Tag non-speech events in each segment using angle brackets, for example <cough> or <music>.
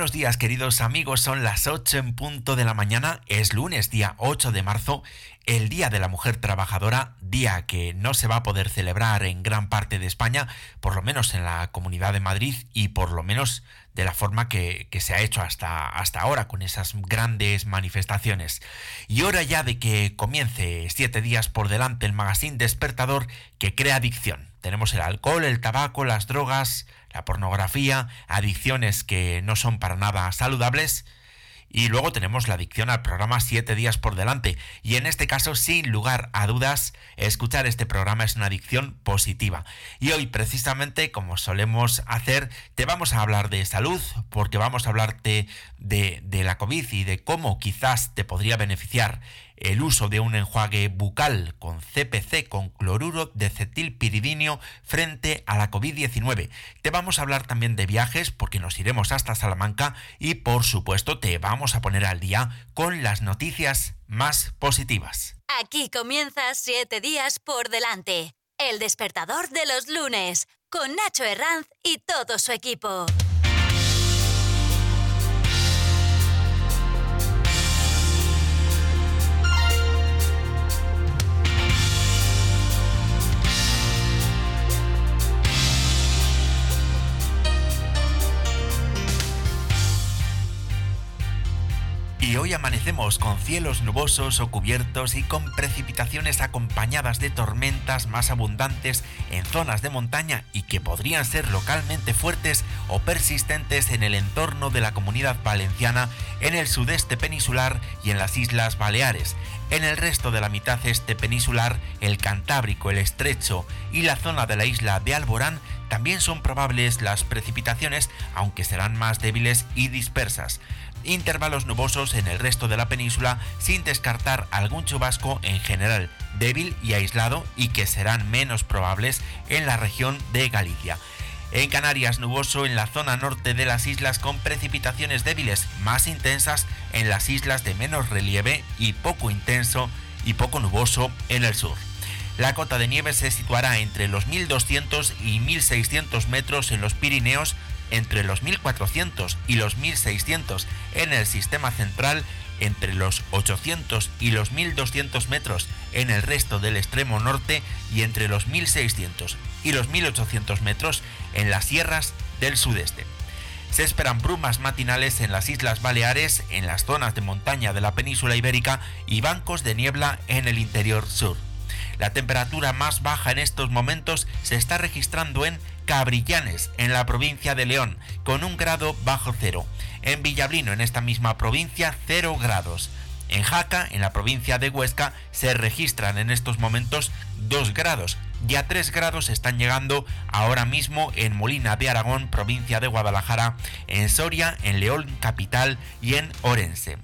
buenos días queridos amigos, son las 8 en punto de la mañana, es lunes día 8 de marzo, el Día de la Mujer Trabajadora, día que no se va a poder celebrar en gran parte de España, por lo menos en la Comunidad de Madrid y por lo menos de la forma que, se ha hecho hasta, hasta ahora con esas grandes manifestaciones. Y hora ya de que comience siete días por delante el magazine despertador que crea adicción. Tenemos el alcohol, el tabaco, las drogas, la pornografía, adicciones que no son para nada saludables. Y luego tenemos la adicción al programa 7 días por delante. Y en este caso, sin lugar a dudas, escuchar este programa es una adicción positiva. Y hoy, precisamente, como solemos hacer, te vamos a hablar de salud, porque vamos a hablarte de, de la COVID y de cómo quizás te podría beneficiar el uso de un enjuague bucal con CPC con cloruro de cetilpiridinio frente a la COVID-19. Te vamos a hablar también de viajes porque nos iremos hasta Salamanca y por supuesto te vamos a poner al día con las noticias más positivas. Aquí comienza siete días por delante. El despertador de los lunes con Nacho Herranz y todo su equipo. Hoy amanecemos con cielos nubosos o cubiertos y con precipitaciones acompañadas de tormentas más abundantes en zonas de montaña y que podrían ser localmente fuertes o persistentes en el entorno de la comunidad valenciana, en el sudeste peninsular y en las Islas Baleares. En el resto de la mitad este peninsular, el Cantábrico, el Estrecho y la zona de la isla de Alborán también son probables las precipitaciones, aunque serán más débiles y dispersas intervalos nubosos en el resto de la península sin descartar algún chubasco en general débil y aislado y que serán menos probables en la región de Galicia. En Canarias nuboso en la zona norte de las islas con precipitaciones débiles más intensas en las islas de menos relieve y poco intenso y poco nuboso en el sur. La cota de nieve se situará entre los 1200 y 1600 metros en los Pirineos entre los 1400 y los 1600 en el sistema central, entre los 800 y los 1200 metros en el resto del extremo norte y entre los 1600 y los 1800 metros en las sierras del sudeste. Se esperan brumas matinales en las Islas Baleares, en las zonas de montaña de la península ibérica y bancos de niebla en el interior sur. La temperatura más baja en estos momentos se está registrando en Cabrillanes, en la provincia de León, con un grado bajo cero. En Villablino, en esta misma provincia, cero grados. En Jaca, en la provincia de Huesca, se registran en estos momentos 2 grados. Ya 3 grados están llegando ahora mismo en Molina de Aragón, provincia de Guadalajara, en Soria, en León capital y en Orense.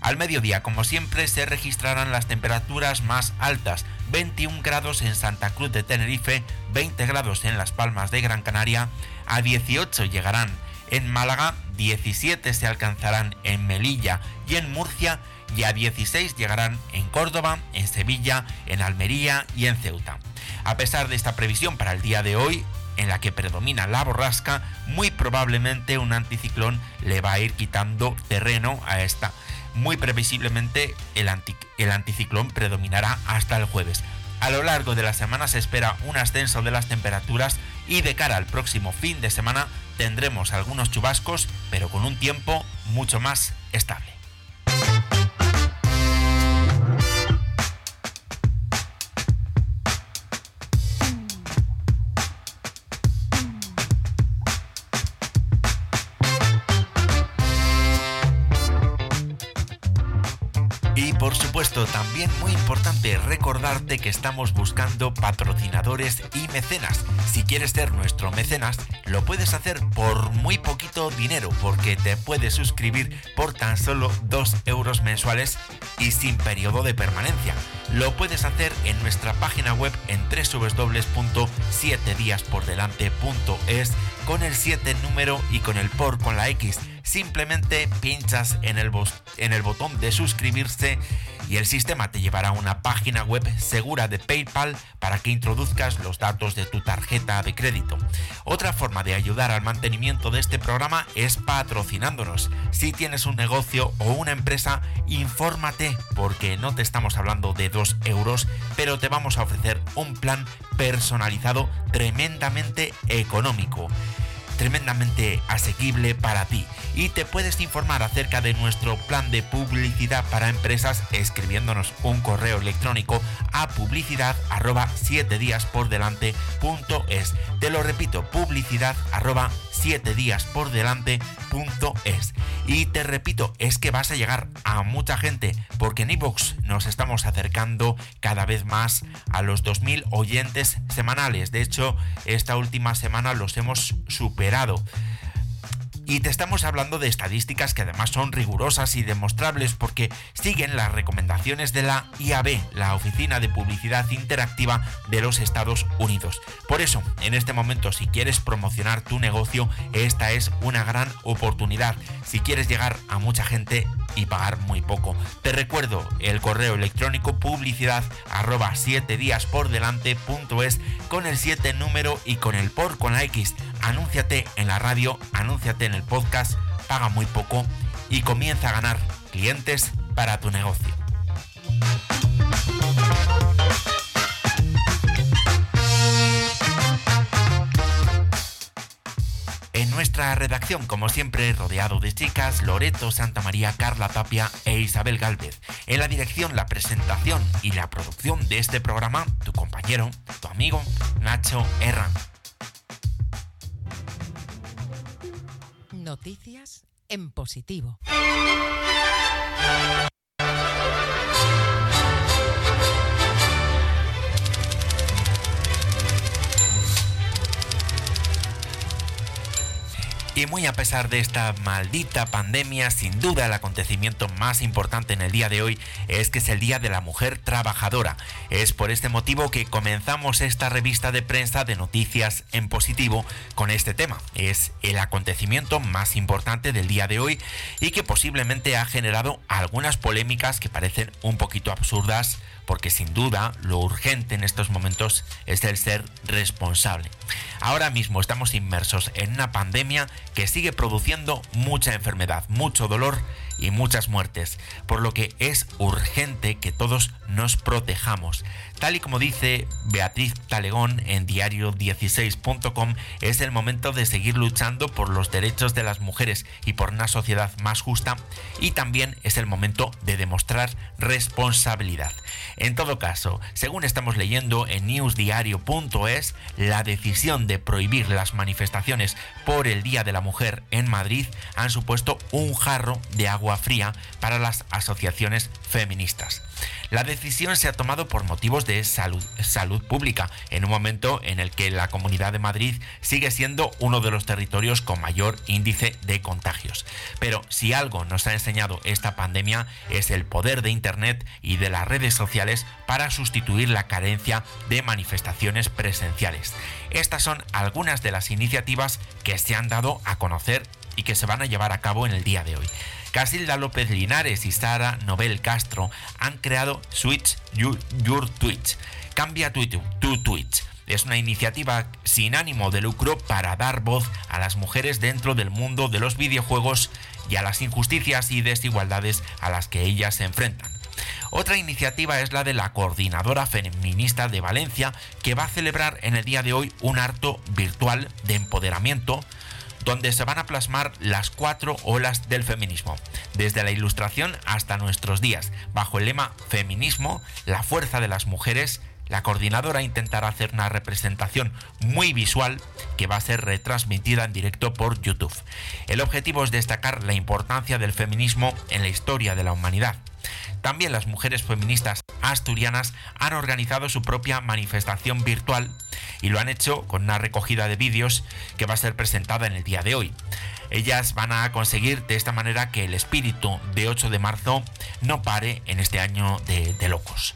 Al mediodía, como siempre, se registrarán las temperaturas más altas, 21 grados en Santa Cruz de Tenerife, 20 grados en Las Palmas de Gran Canaria, a 18 llegarán en Málaga, 17 se alcanzarán en Melilla y en Murcia, y a 16 llegarán en Córdoba, en Sevilla, en Almería y en Ceuta. A pesar de esta previsión para el día de hoy, en la que predomina la borrasca, muy probablemente un anticiclón le va a ir quitando terreno a esta muy previsiblemente el, anticiclón predominará hasta el jueves. A lo largo de la semana se espera un ascenso de las temperaturas y de cara al próximo fin de semana tendremos algunos chubascos, pero con un tiempo mucho más estable. Supuesto, también muy importante recordarte que estamos buscando patrocinadores y mecenas. Si quieres ser nuestro mecenas, lo puedes hacer por muy poquito dinero, porque te puedes suscribir por tan solo 2 euros mensuales y sin periodo de permanencia. Lo puedes hacer en nuestra página web en www.7diaspordelante.es con el 7 número y con el por con la X simplemente pinchas en el botón de suscribirse y el sistema te llevará a una página web segura de PayPal para que introduzcas los datos de tu tarjeta de crédito. Otra forma de ayudar al mantenimiento de este programa es patrocinándonos. Si tienes un negocio o una empresa, infórmate porque no te estamos hablando de 2 euros, pero te vamos a ofrecer un plan personalizado tremendamente económico tremendamente asequible para ti y te puedes informar acerca de nuestro plan de publicidad para empresas escribiéndonos un correo electrónico a publicidad arroba 7 días por delante punto es. Te lo repito, publicidad arroba 7 días por delante punto es. Y te repito, es que vas a llegar a mucha gente porque en iVoox nos estamos acercando cada vez más a los 2.000 oyentes semanales. De hecho, esta última semana los hemos superado acelerado. Y te estamos hablando de estadísticas que además son rigurosas y demostrables porque siguen las recomendaciones de la IAB, la Oficina de Publicidad Interactiva de los Estados Unidos. Por eso, en este momento, si quieres promocionar tu negocio, esta es una gran oportunidad. Si quieres llegar a mucha gente, y pagar muy poco. Te recuerdo el correo electrónico publicidad arroba 7 días por delante con el 7 número y con el por con la X. Anúnciate en la radio, anúnciate en el podcast, paga muy poco y comienza a ganar clientes para tu negocio. nuestra redacción, como siempre, rodeado de chicas, Loreto, Santa María, Carla Tapia e Isabel Galvez. En la dirección, la presentación y la producción de este programa, tu compañero, tu amigo, Nacho Herran. Noticias en positivo. Y muy a pesar de esta maldita pandemia, sin duda el acontecimiento más importante en el día de hoy es que es el Día de la Mujer Trabajadora. Es por este motivo que comenzamos esta revista de prensa de noticias en positivo con este tema. Es el acontecimiento más importante del día de hoy y que posiblemente ha generado algunas polémicas que parecen un poquito absurdas porque sin duda lo urgente en estos momentos es el ser responsable. Ahora mismo estamos inmersos en una pandemia que sigue produciendo mucha enfermedad, mucho dolor y muchas muertes, por lo que es urgente que todos nos protejamos. Tal y como dice Beatriz Talegón en diario16.com, es el momento de seguir luchando por los derechos de las mujeres y por una sociedad más justa y también es el momento de demostrar responsabilidad. En todo caso, según estamos leyendo en newsdiario.es, la decisión de prohibir las manifestaciones por el Día de la Mujer en Madrid han supuesto un jarro de agua fría para las asociaciones feministas. La decisión se ha tomado por motivos de salud, pública, en un momento en el que la Comunidad de Madrid sigue siendo uno de los territorios con mayor índice de contagios. Pero si algo nos ha enseñado esta pandemia es el poder de Internet y de las redes sociales para sustituir la carencia de manifestaciones presenciales. Estas son algunas de las iniciativas que se han dado a conocer y que se van a llevar a cabo en el día de hoy. Casilda López Linares y Sara Nobel Castro han creado Switch Your, Twitch. Cambia tu, tu Twitch. Es una iniciativa sin ánimo de lucro para dar voz a las mujeres dentro del mundo de los videojuegos y a las injusticias y desigualdades a las que ellas se enfrentan. Otra iniciativa es la de la Coordinadora Feminista de Valencia, que va a celebrar en el día de hoy un acto virtual de empoderamiento donde se van a plasmar las cuatro olas del feminismo, desde la ilustración hasta nuestros días, bajo el lema Feminismo, la fuerza de las mujeres, la coordinadora intentará hacer una representación muy visual que va a ser retransmitida en directo por YouTube. El objetivo es destacar la importancia del feminismo en la historia de la humanidad. También las mujeres feministas asturianas han organizado su propia manifestación virtual y lo han hecho con una recogida de vídeos que va a ser presentada en el día de hoy. Ellas van a conseguir de esta manera que el espíritu de 8 de marzo no pare en este año de, de locos.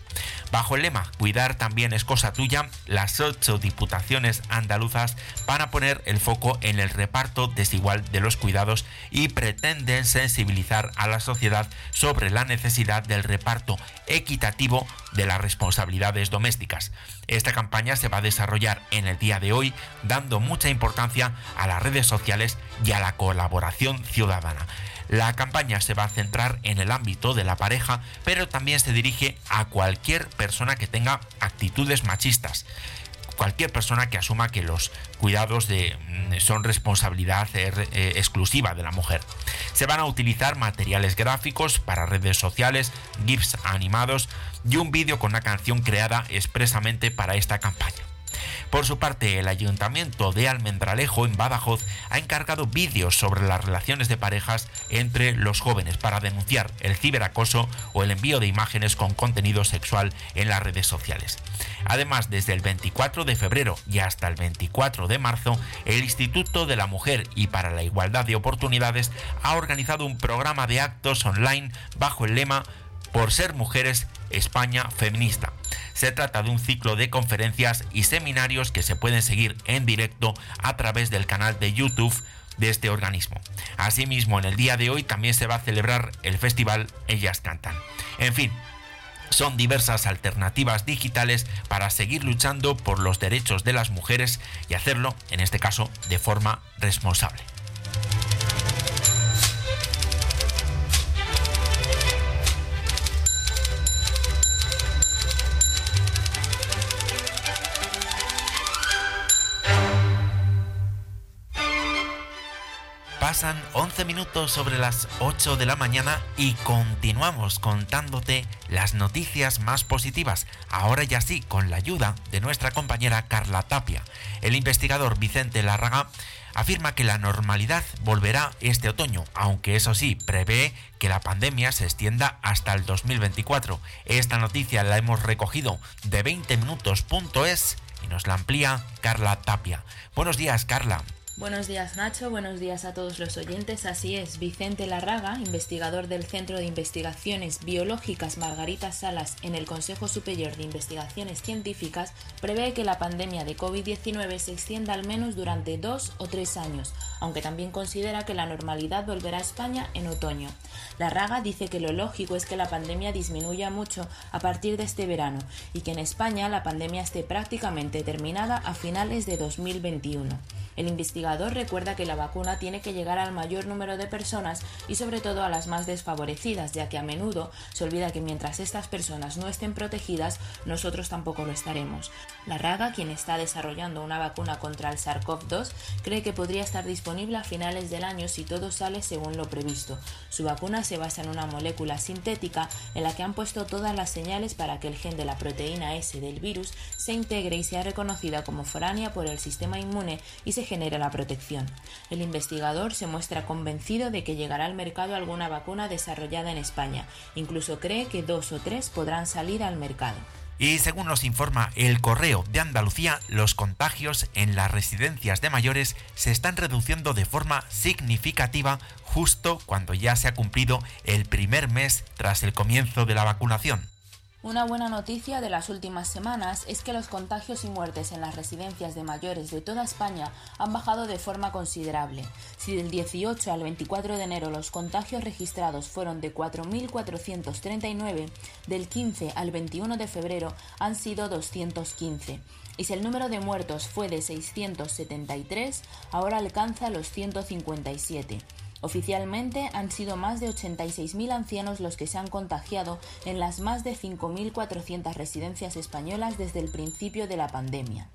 Bajo el lema Cuidar también es cosa tuya, las ocho diputaciones andaluzas van a poner el foco en el reparto desigual de los cuidados y pretenden sensibilizar a la sociedad sobre la necesidad del reparto equitativo de las responsabilidades domésticas. Esta campaña se va a desarrollar en el día de hoy dando mucha importancia a las redes sociales y a la colaboración ciudadana. La campaña se va a centrar en el ámbito de la pareja, pero también se dirige a cualquier persona que tenga actitudes machistas cualquier persona que asuma que los cuidados mm, son responsabilidad eh, eh, exclusiva de la mujer. Se van a utilizar materiales gráficos para redes sociales, GIFs animados y un vídeo con una canción creada expresamente para esta campaña. Por su parte, el ayuntamiento de Almendralejo, en Badajoz, ha encargado vídeos sobre las relaciones de parejas entre los jóvenes para denunciar el ciberacoso o el envío de imágenes con contenido sexual en las redes sociales. Además, desde el 24 de febrero y hasta el 24 de marzo, el Instituto de la Mujer y para la Igualdad de Oportunidades ha organizado un programa de actos online bajo el lema Por ser mujeres, España feminista se trata de un ciclo de conferencias y seminarios que se pueden seguir en directo a través del canal de YouTube de este organismo. Asimismo, en el día de hoy también se va a celebrar el festival Ellas Cantan. En fin, son diversas alternativas digitales para seguir luchando por los derechos de las mujeres y hacerlo, en este caso, de forma responsable. Pasan 11 minutos sobre las 8 de la mañana y continuamos contándote las noticias más positivas, ahora ya sí con la ayuda de nuestra compañera Carla Tapia. El investigador Vicente Larraga afirma que la normalidad volverá este otoño, aunque eso sí, prevé que la pandemia se extienda hasta el 2024. Esta noticia la hemos recogido de 20minutos.es y nos la amplía Carla Tapia. Buenos días, Carla. Buenos días Nacho, buenos días a todos los oyentes. Así es, Vicente Larraga, investigador del Centro de Investigaciones Biológicas Margarita Salas en el Consejo Superior de Investigaciones Científicas, prevé que la pandemia de COVID-19 se extienda al menos durante dos o tres años, aunque también considera que la normalidad volverá a España en otoño. Larraga dice que lo lógico es que la pandemia disminuya mucho a partir de este verano y que en España la pandemia esté prácticamente terminada a finales de 2021. El investigador recuerda que la vacuna tiene que llegar al mayor número de personas y sobre todo a las más desfavorecidas, ya que a menudo se olvida que mientras estas personas no estén protegidas, nosotros tampoco lo estaremos. La Raga, quien está desarrollando una vacuna contra el SARS-CoV-2, cree que podría estar disponible a finales del año si todo sale según lo previsto. Su vacuna se basa en una molécula sintética en la que han puesto todas las señales para que el gen de la proteína S del virus se integre y sea reconocida como foránea por el sistema inmune y se genera la protección. El investigador se muestra convencido de que llegará al mercado alguna vacuna desarrollada en España. Incluso cree que dos o tres podrán salir al mercado. Y según nos informa el Correo de Andalucía, los contagios en las residencias de mayores se están reduciendo de forma significativa justo cuando ya se ha cumplido el primer mes tras el comienzo de la vacunación. Una buena noticia de las últimas semanas es que los contagios y muertes en las residencias de mayores de toda España han bajado de forma considerable. Si del 18 al 24 de enero los contagios registrados fueron de 4.439, del 15 al 21 de febrero han sido 215. Y si el número de muertos fue de 673, ahora alcanza los 157. Oficialmente han sido más de 86.000 ancianos los que se han contagiado en las más de 5.400 residencias españolas desde el principio de la pandemia.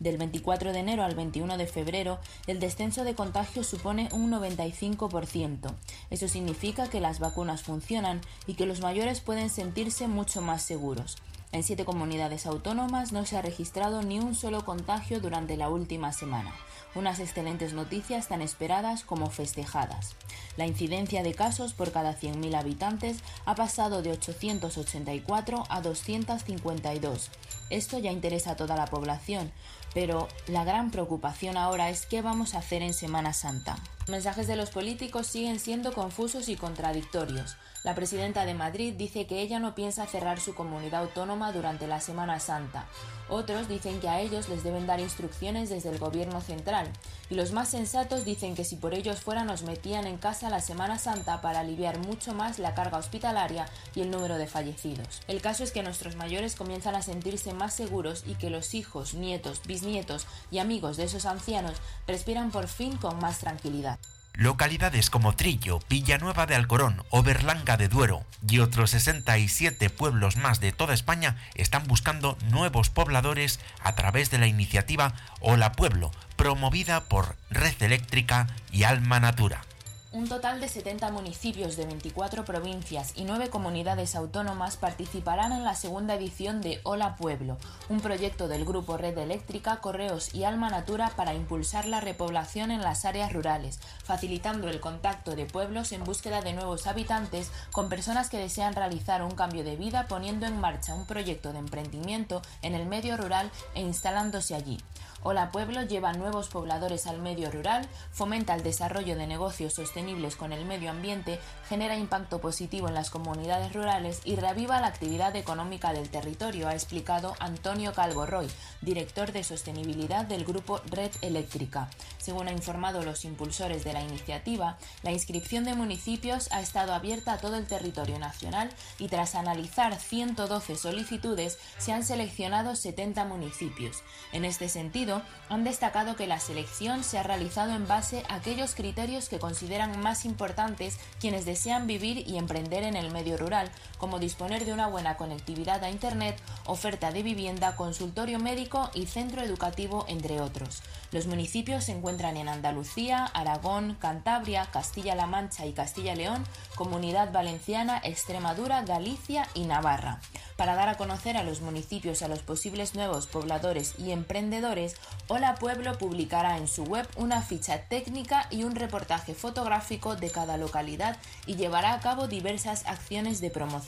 Del 24 de enero al 21 de febrero, el descenso de contagios supone un 95%. Eso significa que las vacunas funcionan y que los mayores pueden sentirse mucho más seguros. En siete comunidades autónomas no se ha registrado ni un solo contagio durante la última semana unas excelentes noticias tan esperadas como festejadas. La incidencia de casos por cada 100.000 habitantes ha pasado de 884 a 252. Esto ya interesa a toda la población, pero la gran preocupación ahora es qué vamos a hacer en Semana Santa. Mensajes de los políticos siguen siendo confusos y contradictorios. La presidenta de Madrid dice que ella no piensa cerrar su comunidad autónoma durante la Semana Santa. Otros dicen que a ellos les deben dar instrucciones desde el gobierno central. Y los más sensatos dicen que si por ellos fuera nos metían en casa la Semana Santa para aliviar mucho más la carga hospitalaria y el número de fallecidos. El caso es que nuestros mayores comienzan a sentirse más seguros y que los hijos, nietos, bisnietos y amigos de esos ancianos respiran por fin con más tranquilidad. Localidades como Trillo, Villanueva de Alcorón o Berlanga de Duero y otros 67 pueblos más de toda España están buscando nuevos pobladores a través de la iniciativa Hola Pueblo, promovida por Red Eléctrica y Alma Natura. Un total de 70 municipios de 24 provincias y 9 comunidades autónomas participarán en la segunda edición de Hola Pueblo, un proyecto del Grupo Red Eléctrica, Correos y Alma Natura para impulsar la repoblación en las áreas rurales, facilitando el contacto de pueblos en búsqueda de nuevos habitantes con personas que desean realizar un cambio de vida poniendo en marcha un proyecto de emprendimiento en el medio rural e instalándose allí. Hola Pueblo lleva nuevos pobladores al medio rural, fomenta el desarrollo de negocios sostenibles con el medio ambiente, genera impacto positivo en las comunidades rurales y reaviva la actividad económica del territorio, ha explicado Antonio Calvo Roy, director de sostenibilidad del grupo Red Eléctrica. Según ha informado los impulsores de la iniciativa, la inscripción de municipios ha estado abierta a todo el territorio nacional y tras analizar 112 solicitudes se han seleccionado 70 municipios. En este sentido, han destacado que la selección se ha realizado en base a aquellos criterios que consideran más importantes quienes desean vivir y emprender en el medio rural, como disponer de una buena conectividad a Internet, oferta de vivienda, consultorio médico y centro educativo, entre otros. Los municipios se encuentran en Andalucía, Aragón, Cantabria, Castilla-La Mancha y Castilla-León, Comunidad Valenciana, Extremadura, Galicia y Navarra. Para dar a conocer a los municipios a los posibles nuevos pobladores y emprendedores, Hola Pueblo publicará en su web una ficha técnica y un reportaje fotográfico de cada localidad y llevará a cabo diversas acciones de promoción.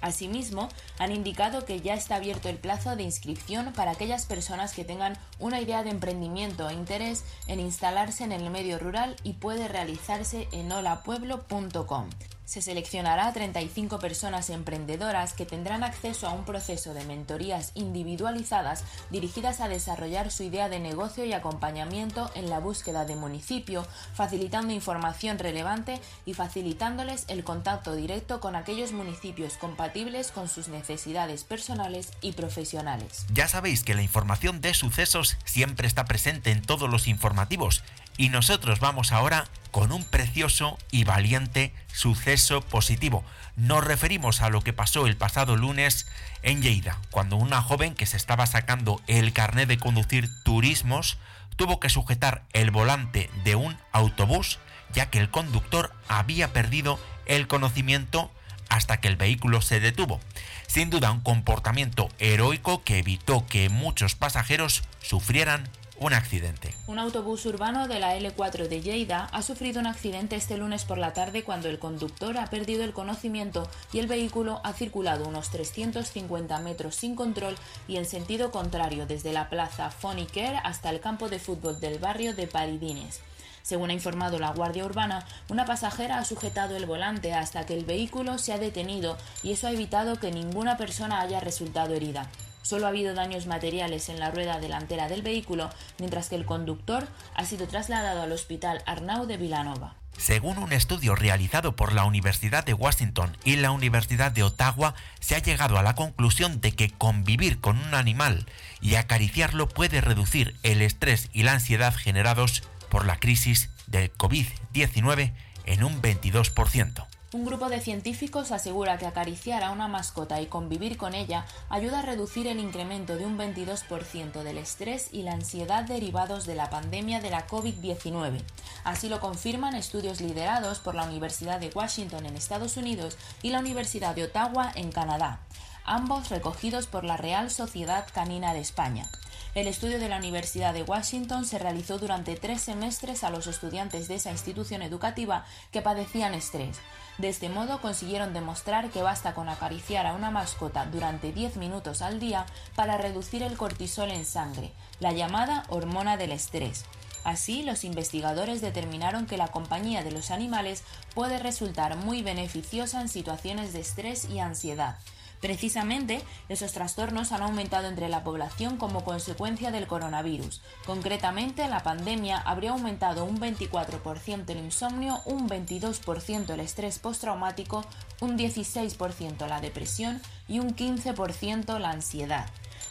Asimismo, han indicado que ya está abierto el plazo de inscripción para aquellas personas que tengan una idea de emprendimiento e interés en instalarse en el medio rural y puede realizarse en holapueblo.com se seleccionará a 35 personas emprendedoras que tendrán acceso a un proceso de mentorías individualizadas dirigidas a desarrollar su idea de negocio y acompañamiento en la búsqueda de municipio, facilitando información relevante y facilitándoles el contacto directo con aquellos municipios compatibles con sus necesidades personales y profesionales. Ya sabéis que la información de sucesos siempre está presente en todos los informativos y nosotros vamos ahora con un precioso y valiente suceso positivo. Nos referimos a lo que pasó el pasado lunes en Lleida, cuando una joven que se estaba sacando el carnet de conducir turismos tuvo que sujetar el volante de un autobús ya que el conductor había perdido el conocimiento hasta que el vehículo se detuvo. Sin duda un comportamiento heroico que evitó que muchos pasajeros sufrieran un accidente. Un autobús urbano de la L4 de Lleida ha sufrido un accidente este lunes por la tarde cuando el conductor ha perdido el conocimiento y el vehículo ha circulado unos 350 metros sin control y en sentido contrario desde la plaza Foniker hasta el campo de fútbol del barrio de Paridines. Según ha informado la Guardia Urbana, una pasajera ha sujetado el volante hasta que el vehículo se ha detenido y eso ha evitado que ninguna persona haya resultado herida. Solo ha habido daños materiales en la rueda delantera del vehículo, mientras que el conductor ha sido trasladado al Hospital Arnau de Vilanova. Según un estudio realizado por la Universidad de Washington y la Universidad de Ottawa, se ha llegado a la conclusión de que convivir con un animal y acariciarlo puede reducir el estrés y la ansiedad generados por la crisis del COVID-19 en un 22%. Un grupo de científicos asegura que acariciar a una mascota y convivir con ella ayuda a reducir el incremento de un 22% del estrés y la ansiedad derivados de la pandemia de la COVID-19. Así lo confirman estudios liderados por la Universidad de Washington en Estados Unidos y la Universidad de Ottawa en Canadá, ambos recogidos por la Real Sociedad Canina de España. El estudio de la Universidad de Washington se realizó durante tres semestres a los estudiantes de esa institución educativa que padecían estrés. De este modo consiguieron demostrar que basta con acariciar a una mascota durante 10 minutos al día para reducir el cortisol en sangre, la llamada hormona del estrés. Así, los investigadores determinaron que la compañía de los animales puede resultar muy beneficiosa en situaciones de estrés y ansiedad. Precisamente, esos trastornos han aumentado entre la población como consecuencia del coronavirus. Concretamente, la pandemia habría aumentado un 24% el insomnio, un 22% el estrés postraumático, un 16% la depresión y un 15% la ansiedad.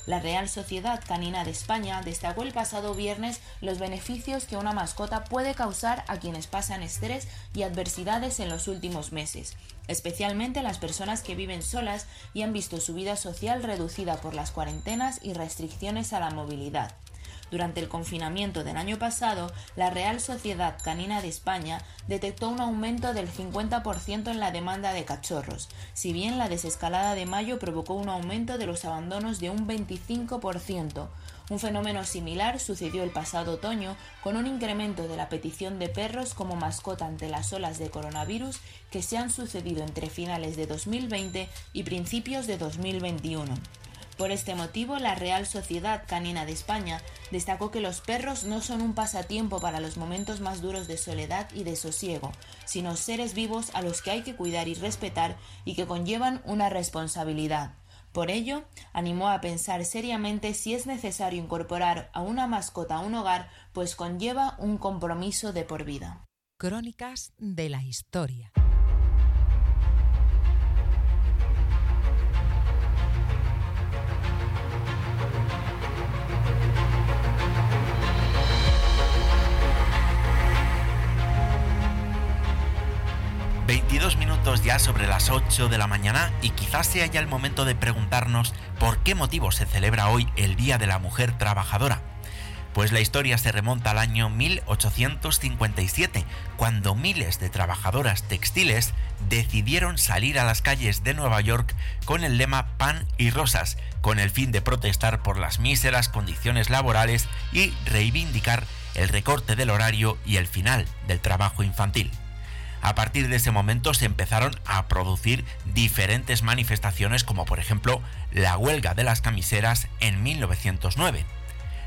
La Real Sociedad Canina de España destacó el pasado viernes los beneficios que una mascota puede causar a quienes pasan estrés y adversidades en los últimos meses, especialmente las personas que viven solas y han visto su vida social reducida por las cuarentenas y restricciones a la movilidad. Durante el confinamiento del año pasado, la Real Sociedad Canina de España detectó un aumento del 50% en la demanda de cachorros, si bien la desescalada de mayo provocó un aumento de los abandonos de un 25%. Un fenómeno similar sucedió el pasado otoño con un incremento de la petición de perros como mascota ante las olas de coronavirus que se han sucedido entre finales de 2020 y principios de 2021. Por este motivo, la Real Sociedad Canina de España destacó que los perros no son un pasatiempo para los momentos más duros de soledad y de sosiego, sino seres vivos a los que hay que cuidar y respetar y que conllevan una responsabilidad. Por ello, animó a pensar seriamente si es necesario incorporar a una mascota a un hogar, pues conlleva un compromiso de por vida. Crónicas de la historia. Ya sobre las 8 de la mañana y quizás sea ya el momento de preguntarnos por qué motivo se celebra hoy el Día de la Mujer Trabajadora. Pues la historia se remonta al año 1857, cuando miles de trabajadoras textiles decidieron salir a las calles de Nueva York con el lema Pan y Rosas, con el fin de protestar por las míseras condiciones laborales y reivindicar el recorte del horario y el final del trabajo infantil. A partir de ese momento se empezaron a producir diferentes manifestaciones como por ejemplo la huelga de las camiseras en 1909.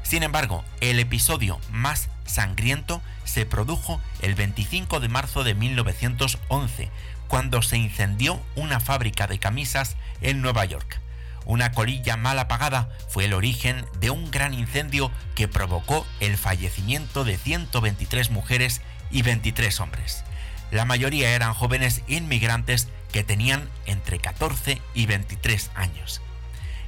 Sin embargo, el episodio más sangriento se produjo el 25 de marzo de 1911, cuando se incendió una fábrica de camisas en Nueva York. Una colilla mal apagada fue el origen de un gran incendio que provocó el fallecimiento de 123 mujeres y 23 hombres. La mayoría eran jóvenes inmigrantes que tenían entre 14 y 23 años.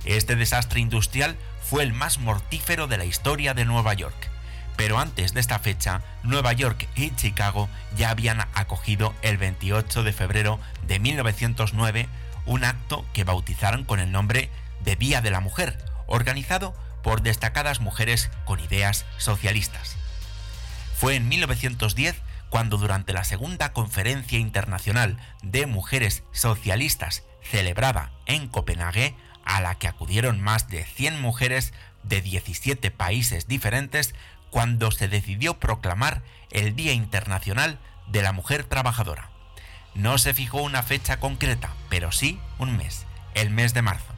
Este desastre industrial fue el más mortífero de la historia de Nueva York. Pero antes de esta fecha, Nueva York y Chicago ya habían acogido el 28 de febrero de 1909 un acto que bautizaron con el nombre de Día de la Mujer, organizado por destacadas mujeres con ideas socialistas. Fue en 1910 cuando durante la segunda conferencia internacional de mujeres socialistas celebrada en Copenhague, a la que acudieron más de 100 mujeres de 17 países diferentes, cuando se decidió proclamar el Día Internacional de la Mujer Trabajadora. No se fijó una fecha concreta, pero sí un mes, el mes de marzo.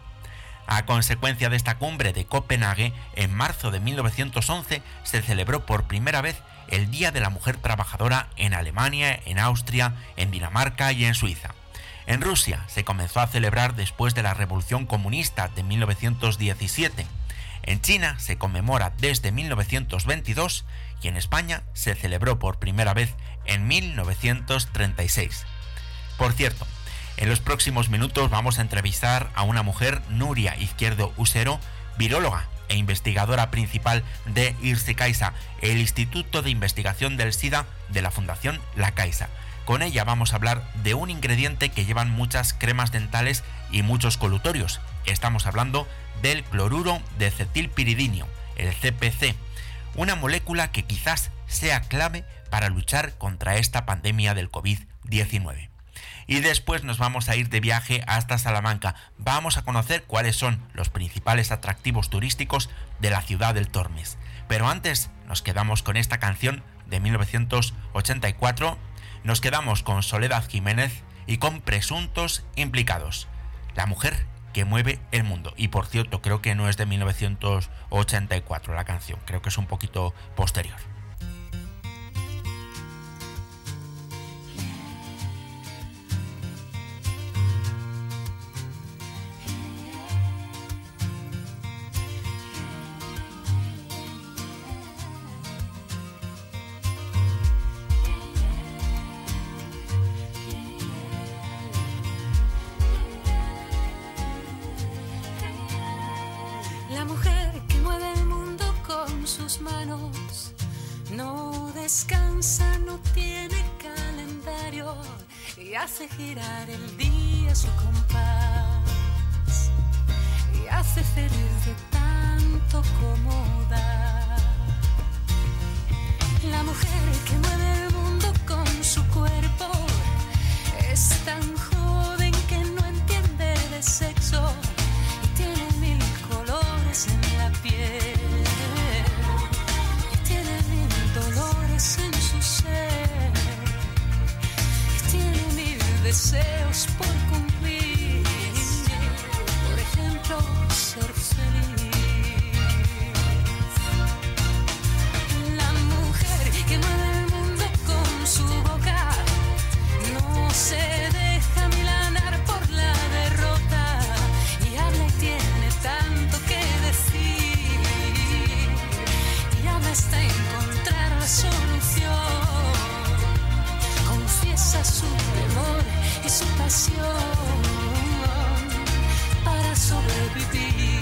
A consecuencia de esta cumbre de Copenhague, en marzo de 1911 se celebró por primera vez el Día de la Mujer Trabajadora en Alemania, en Austria, en Dinamarca y en Suiza. En Rusia se comenzó a celebrar después de la Revolución Comunista de 1917. En China se conmemora desde 1922 y en España se celebró por primera vez en 1936. Por cierto, en los próximos minutos vamos a entrevistar a una mujer, Nuria Izquierdo Usero, viróloga e investigadora principal de Caixa, el Instituto de Investigación del SIDA de la Fundación La Caixa. Con ella vamos a hablar de un ingrediente que llevan muchas cremas dentales y muchos colutorios. Estamos hablando del cloruro de cetilpiridinio, el CPC, una molécula que quizás sea clave para luchar contra esta pandemia del COVID-19 y después nos vamos a ir de viaje hasta Salamanca. Vamos a conocer cuáles son los principales atractivos turísticos de la ciudad del Tormes. Pero antes nos quedamos con esta canción de 1984, nos quedamos con Soledad Jiménez y con presuntos implicados. La mujer que mueve el mundo. Y por cierto, creo que no es de 1984 la canción, creo que es un poquito posterior. Girar el día su compás y hace feliz de Confiesa su temor y su pasión para sobrevivir.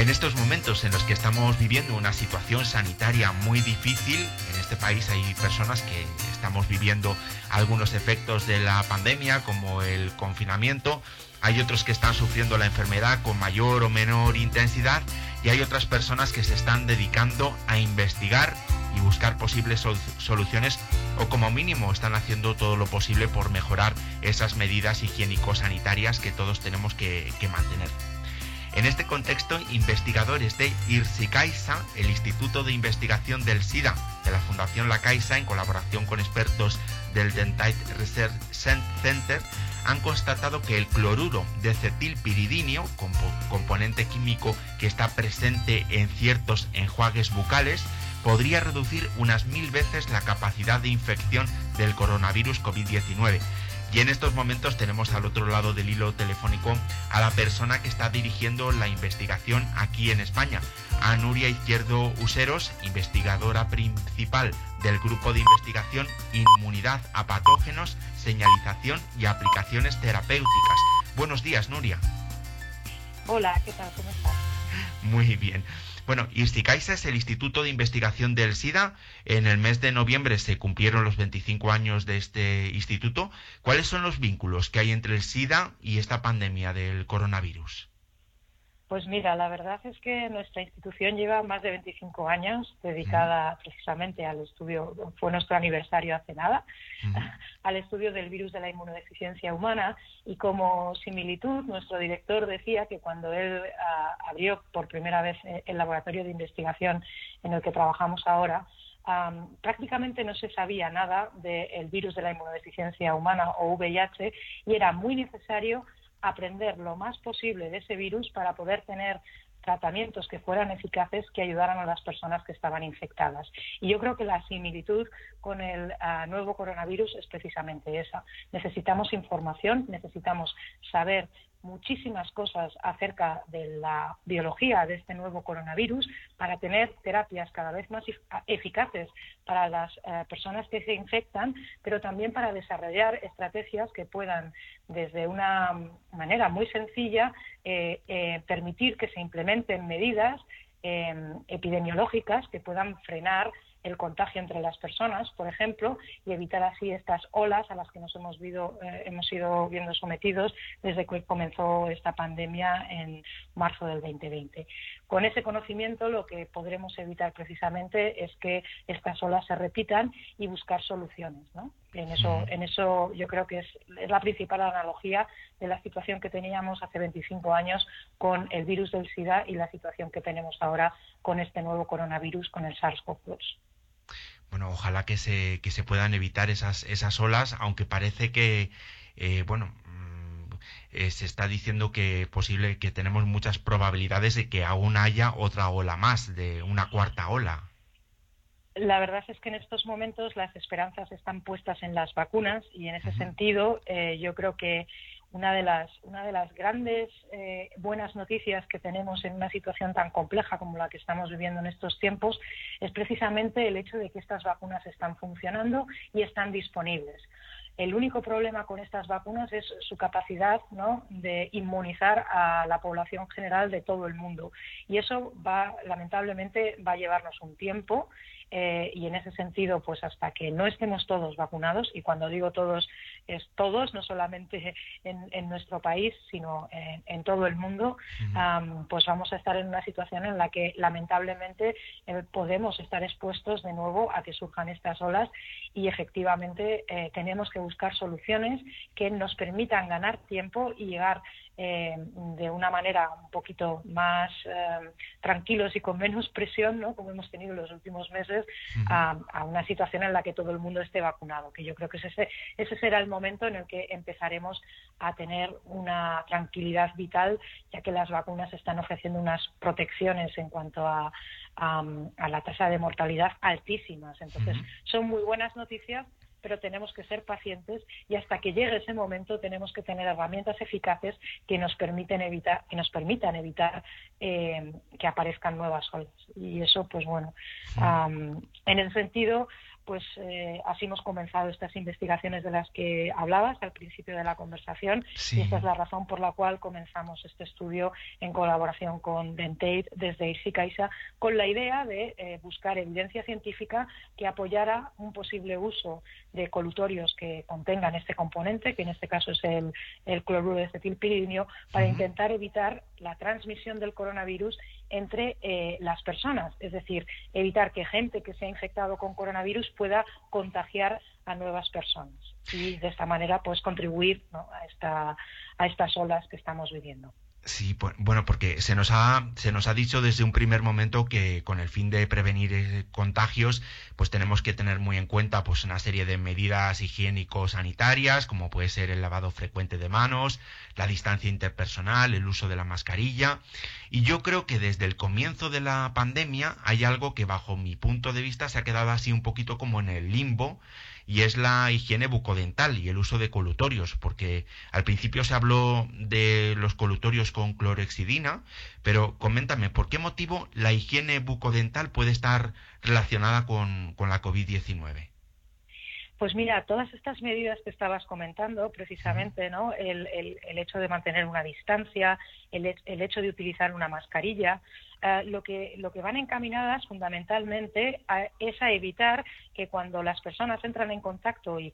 En estos momentos en los que estamos viviendo una situación sanitaria muy difícil, en este país hay personas que estamos viviendo algunos efectos de la pandemia, como el confinamiento, hay otros que están sufriendo la enfermedad con mayor o menor intensidad y hay otras personas que se están dedicando a investigar y buscar posibles sol- soluciones o como mínimo están haciendo todo lo posible por mejorar esas medidas higiénico-sanitarias que todos tenemos que mantener. En este contexto, investigadores de IRSI Caixa, el Instituto de Investigación del SIDA de la Fundación La Caixa, en colaboración con expertos del Dentite Research Cen- Center, han constatado que el cloruro de cetilpiridinio, compo- componente químico que está presente en ciertos enjuagues bucales, podría reducir unas mil veces la capacidad de infección del coronavirus COVID-19. Y en estos momentos tenemos al otro lado del hilo telefónico a la persona que está dirigiendo la investigación aquí en España, a Nuria Izquierdo Useros, investigadora principal del grupo de investigación Inmunidad a patógenos, señalización y aplicaciones terapéuticas. Buenos días, Nuria. Hola, ¿qué tal? ¿Cómo estás? Muy bien. Bueno, ISTICAISA es el Instituto de Investigación del SIDA. En el mes de noviembre se cumplieron los 25 años de este instituto. ¿Cuáles son los vínculos que hay entre el SIDA y esta pandemia del coronavirus? Pues mira, la verdad es que nuestra institución lleva más de 25 años dedicada precisamente al estudio, fue nuestro aniversario hace nada, <laughs> al estudio del virus de la inmunodeficiencia humana y como similitud nuestro director decía que cuando él ah, abrió por primera vez eh, el laboratorio de investigación en el que trabajamos ahora, prácticamente no se sabía nada del virus de la inmunodeficiencia humana o VIH y era muy necesario aprender lo más posible de ese virus para poder tener tratamientos que fueran eficaces que ayudaran a las personas que estaban infectadas. Y yo creo que la similitud con el ah, nuevo coronavirus es precisamente esa. Necesitamos información, necesitamos saber muchísimas cosas acerca de la biología de este nuevo coronavirus para tener terapias cada vez más eficaces para las eh, personas que se infectan, pero también para desarrollar estrategias que puedan, desde una manera muy sencilla, eh, eh, permitir que se implementen medidas epidemiológicas que puedan frenar el contagio entre las personas, por ejemplo, y evitar así estas olas a las que nos hemos, eh, hemos ido viendo sometidos desde que comenzó esta pandemia en marzo del 2020. Con ese conocimiento lo que podremos evitar precisamente es que estas olas se repitan y buscar soluciones. En, eso, en eso yo creo que es, es la principal analogía de la situación que teníamos hace 25 años con el virus del SIDA y la situación que tenemos ahora con este nuevo coronavirus, con el SARS-CoV-2 bueno, ojalá que se, que se puedan evitar esas, esas olas, aunque parece que, eh, bueno, mm, eh, se está diciendo que posible que tenemos muchas probabilidades de que aún haya otra ola más, de una cuarta ola. La verdad es que en estos momentos las esperanzas están puestas en las vacunas y en ese sentido eh, yo creo que una de las, una de las grandes eh, buenas noticias que tenemos en una situación tan compleja como la que estamos viviendo en estos tiempos es precisamente el hecho de que estas vacunas están funcionando y están disponibles. El único problema con estas vacunas es su capacidad ¿no? de inmunizar a la población general de todo el mundo. Y eso va, lamentablemente, va a llevarnos un tiempo eh, y en ese sentido, pues hasta que no estemos todos vacunados, y cuando digo todos, es todos, no solamente <laughs> en, nuestro país, sino en, todo el mundo, pues vamos a estar en una situación en la que lamentablemente eh, podemos estar expuestos de nuevo a que surjan estas olas y efectivamente eh, tenemos que buscar soluciones que nos permitan ganar tiempo y llegar eh, de una manera un poquito más eh, tranquilos y con menos presión, ¿no? como hemos tenido en los últimos meses, a, una situación en la que todo el mundo esté vacunado, que yo creo que ese, ese será el momento en el que empezaremos a tener una tranquilidad vital, ya que las vacunas están ofreciendo unas protecciones en cuanto a, a, la tasa de mortalidad altísimas. Entonces, son muy buenas noticias pero tenemos que ser pacientes y hasta que llegue ese momento tenemos que tener herramientas eficaces que nos permiten evitar, que nos permitan evitar eh, que aparezcan nuevas olas. Y eso, pues bueno, en ese sentido, pues eh, así hemos comenzado estas investigaciones de las que hablabas al principio de la conversación. Y esta es la razón por la cual comenzamos este estudio en colaboración con Dentate desde IRSICAISA con la idea de eh, buscar evidencia científica que apoyara un posible uso de colutorios que contengan este componente, que en este caso es el, el cloruro de acetilpiridinio, para intentar evitar la transmisión del coronavirus entre eh, las personas, es decir, evitar que gente que se ha infectado con coronavirus pueda contagiar a nuevas personas y de esta manera pues contribuir a, esta, a estas olas que estamos viviendo. Sí, bueno, porque se nos ha se nos ha dicho desde un primer momento que con el fin de prevenir eh, contagios, pues tenemos que tener muy en cuenta pues una serie de medidas higiénico-sanitarias, como puede ser el lavado frecuente de manos, la distancia interpersonal, el uso de la mascarilla, y yo creo que desde el comienzo de la pandemia hay algo que bajo mi punto de vista se ha quedado así un poquito como en el limbo y es la higiene bucodental y el uso de colutorios, porque al principio se habló de los colutorios con clorexidina, pero coméntame, ¿por qué motivo la higiene bucodental puede estar relacionada con, la COVID-19? Pues mira, todas estas medidas que estabas comentando, precisamente, ¿no? El, hecho de mantener una distancia, el, el, hecho de utilizar una mascarilla, eh, lo, que, lo que van encaminadas fundamentalmente es a evitar que cuando las personas entran en contacto y,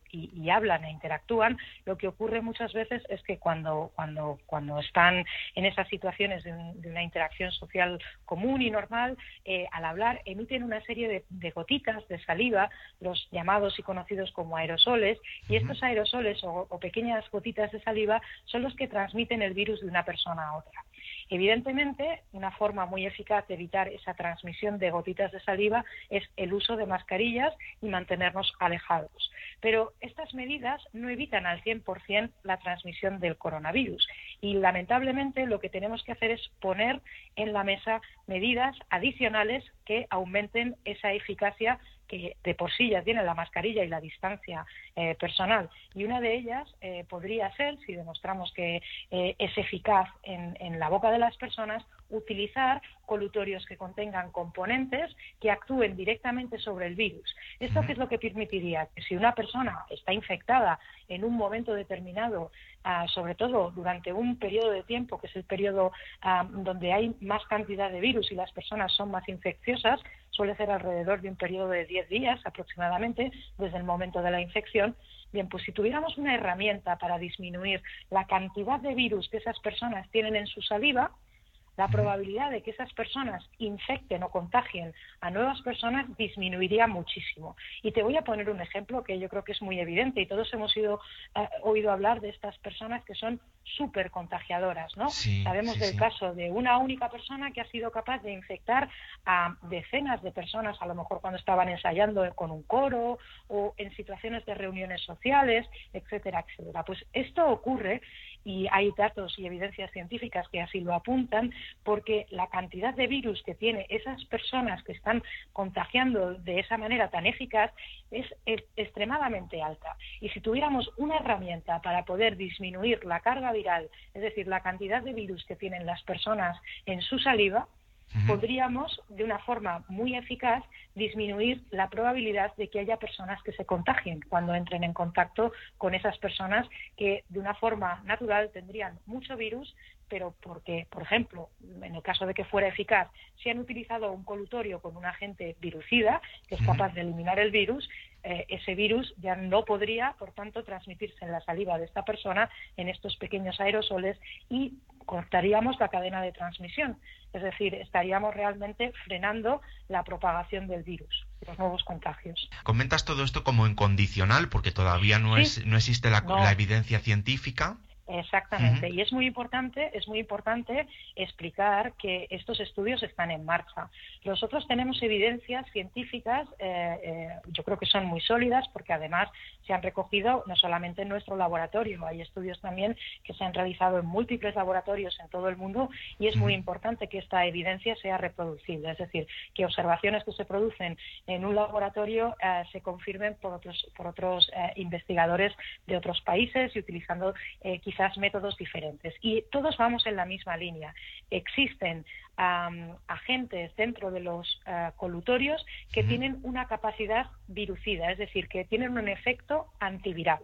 hablan e interactúan, lo que ocurre muchas veces es que cuando, cuando, cuando están en esas situaciones de, una interacción social común y normal, eh, al hablar emiten una serie de, gotitas de saliva, los llamados y conocidos como aerosoles, y estos aerosoles o, o pequeñas gotitas de saliva son los que transmiten el virus de una persona a otra. Evidentemente, una forma muy eficaz de evitar esa transmisión de gotitas de saliva es el uso de mascarillas y mantenernos alejados. Pero estas medidas no evitan al 100% la transmisión del coronavirus y lamentablemente lo que tenemos que hacer es poner en la mesa medidas adicionales que aumenten esa eficacia que de por sí ya tiene la mascarilla y la distancia eh, personal. Y una de ellas eh, podría ser, si demostramos que eh, es eficaz en, en la boca de las personas, utilizar colutorios que contengan componentes que actúen directamente sobre el virus. ¿Esto es lo que permitiría? Que si una persona está infectada en un momento determinado, ah, sobre todo durante un periodo de tiempo, que es el periodo ah, donde hay más cantidad de virus y las personas son más infecciosas, suele ser alrededor de un periodo de 10 días aproximadamente desde el momento de la infección, Bien, pues si tuviéramos una herramienta para disminuir la cantidad de virus que esas personas tienen en su saliva, la probabilidad de que esas personas infecten o contagien a nuevas personas disminuiría muchísimo. Y te voy a poner un ejemplo que yo creo que es muy evidente y todos hemos eh, oído hablar de estas personas que son súper contagiadoras, ¿no? Sabemos del caso de una única persona que ha sido capaz de infectar a decenas de personas, a lo mejor cuando estaban ensayando con un coro o en situaciones de reuniones sociales, etcétera, etcétera. Pues esto ocurre y hay datos y evidencias científicas que así lo apuntan, porque la cantidad de virus que tiene esas personas que están contagiando de esa manera tan eficaz es extremadamente alta. Y si tuviéramos una herramienta para poder disminuir la carga viral, es decir, la cantidad de virus que tienen las personas en su saliva, podríamos, de una forma muy eficaz, disminuir la probabilidad de que haya personas que se contagien cuando entren en contacto con esas personas que, de una forma natural, tendrían mucho virus, pero porque, por ejemplo, en el caso de que fuera eficaz, si han utilizado un colutorio con un agente virucida que es capaz de eliminar el virus, eh, ese virus ya no podría, por tanto, transmitirse en la saliva de esta persona en estos pequeños aerosoles y cortaríamos la cadena de transmisión. Es decir, estaríamos realmente frenando la propagación del virus, los nuevos contagios. Comentas todo esto como incondicional porque todavía no, es, no existe la, la evidencia científica. Exactamente, y es muy importante, es muy importante explicar que estos estudios están en marcha. Nosotros tenemos evidencias científicas, eh, eh, yo creo que son muy sólidas, porque además se han recogido no solamente en nuestro laboratorio, hay estudios también que se han realizado en múltiples laboratorios en todo el mundo, y es muy importante que esta evidencia sea reproducible, es decir, que observaciones que se producen en un laboratorio eh, se confirmen por otros, por otros investigadores de otros países y utilizando quizás quizás métodos diferentes. Y todos vamos en la misma línea. Existen agentes dentro de los eh, colutorios que tienen una capacidad virucida, es decir, que tienen un efecto antiviral.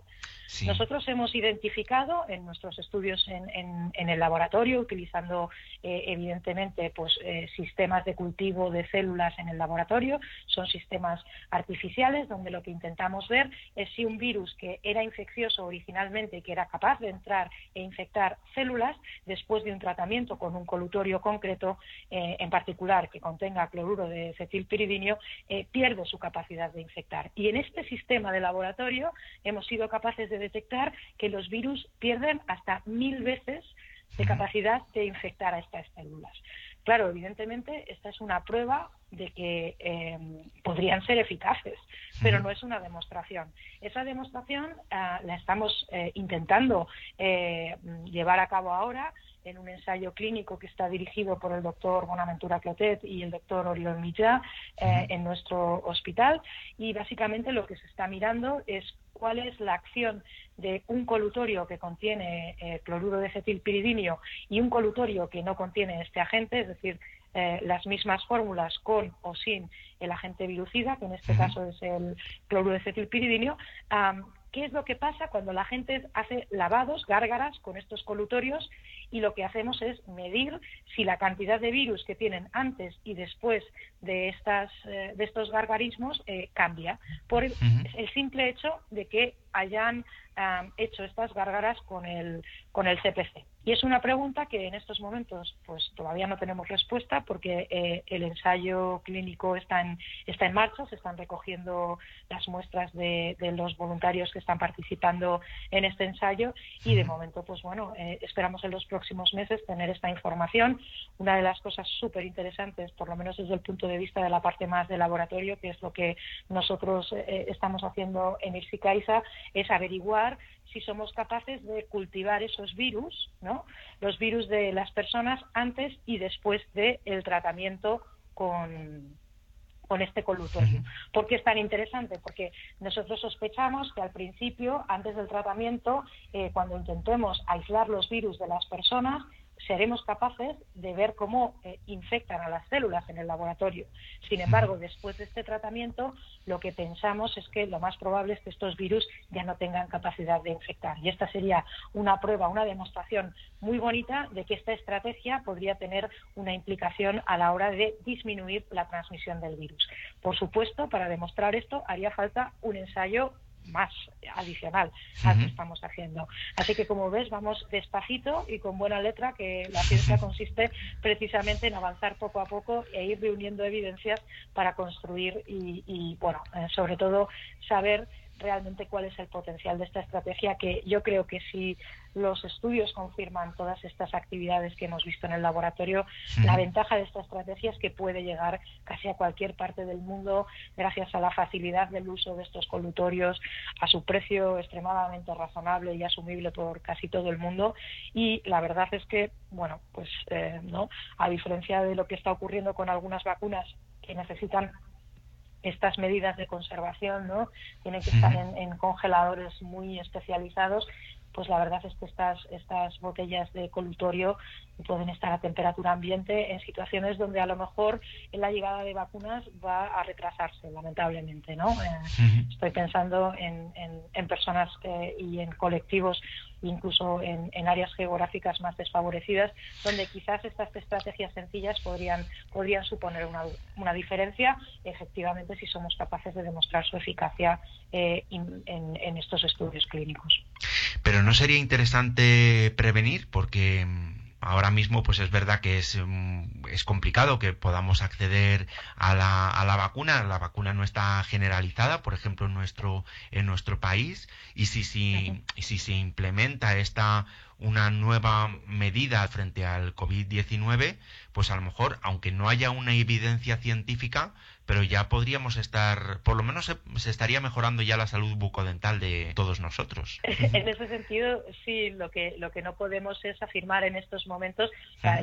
Nosotros hemos identificado en nuestros estudios en, el laboratorio, utilizando eh, evidentemente pues, eh, sistemas de cultivo de células en el laboratorio, son sistemas artificiales donde lo que intentamos ver es si un virus que era infeccioso originalmente y que era capaz de entrar e infectar células, después de un tratamiento con un colutorio concreto, eh, en particular que contenga cloruro de cetilpiridinio, pierde su capacidad de infectar. Y en este sistema de laboratorio hemos sido capaces de detectar que los virus pierden hasta mil veces de capacidad de infectar a estas células. Claro, evidentemente esta es una prueba de que em, podrían ser eficaces, pero no es una demostración. Esa demostración ah, la estamos eh, intentando eh, llevar a cabo ahora en un ensayo clínico que está dirigido por el doctor Bonaventura Clotet y el doctor Oriol Millá eh, en nuestro hospital. Y básicamente lo que se está mirando es cuál es la acción de un colutorio que contiene eh, cloruro de cetilpiridinio y un colutorio que no contiene este agente, es decir, eh, las mismas fórmulas con o sin el agente virucida, que en este caso es el cloruro de cetilpiridinio, qué es lo que pasa cuando la gente hace lavados, gárgaras con estos colutorios y lo que hacemos es medir si la cantidad de virus que tienen antes y después de, estas, eh, de estos gargarismos eh, cambia. Por el, simple hecho de que hayan hecho estas gárgaras con el, con el CPC. Y es una pregunta que en estos momentos pues todavía no tenemos respuesta porque eh, el ensayo clínico está en, está en marcha, se están recogiendo las muestras de, los voluntarios que están participando en este ensayo y de momento pues bueno, eh, esperamos en los próximos meses tener esta información. Una de las cosas súper interesantes, por lo menos desde el punto de vista de la parte más de laboratorio, que es lo que nosotros eh, estamos haciendo en IRSICAISA, es averiguar si somos capaces de cultivar esos virus, ¿no? Los virus de las personas antes y después del tratamiento con, con este colutorio. ¿Por qué es tan interesante? Porque nosotros sospechamos que al principio, antes del tratamiento, eh, cuando intentemos aislar los virus de las personas, seremos capaces de ver cómo eh, infectan a las células en el laboratorio. Sin embargo, después de este tratamiento, lo que pensamos es que lo más probable es que estos virus ya no tengan capacidad de infectar. Y esta sería una prueba, una demostración muy bonita de que esta estrategia podría tener una implicación a la hora de disminuir la transmisión del virus. Por supuesto, para demostrar esto haría falta un ensayo más adicional al que estamos haciendo. Así que, como ves, vamos despacito y con buena letra, que la ciencia consiste precisamente en avanzar poco a poco e ir reuniendo evidencias para construir y, y bueno, eh, sobre todo saber realmente cuál es el potencial de esta estrategia, que yo creo que si los estudios confirman todas estas actividades que hemos visto en el laboratorio, la ventaja de esta estrategia es que puede llegar casi a cualquier parte del mundo gracias a la facilidad del uso de estos colutorios, a su precio extremadamente razonable y asumible por casi todo el mundo. Y la verdad es que, bueno, pues eh, no, a diferencia de lo que está ocurriendo con algunas vacunas que necesitan estas medidas de conservación, ¿no? Tienen que estar en, congeladores muy especializados pues la verdad es que estas, estas botellas de colutorio pueden estar a temperatura ambiente en situaciones donde a lo mejor la llegada de vacunas va a retrasarse, lamentablemente. ¿no? Eh, estoy pensando en, en, personas eh, y en colectivos incluso en, áreas geográficas más desfavorecidas, donde quizás estas estrategias sencillas podrían, podrían suponer una, una diferencia, efectivamente, si somos capaces de demostrar su eficacia eh, en, en estos estudios clínicos. Pero no sería interesante prevenir, porque mm, ahora mismo pues es verdad que es, mm, es complicado que podamos acceder a la, a la, vacuna. La vacuna no está generalizada por ejemplo en nuestro en nuestro país. Y si, si, si se implementa esta una nueva medida frente al COVID-19, pues a lo mejor, aunque no haya una evidencia científica, pero ya podríamos estar, por lo menos se, estaría mejorando ya la salud bucodental de todos nosotros. <laughs> En ese sentido, sí, lo que, lo que no podemos es afirmar en estos momentos,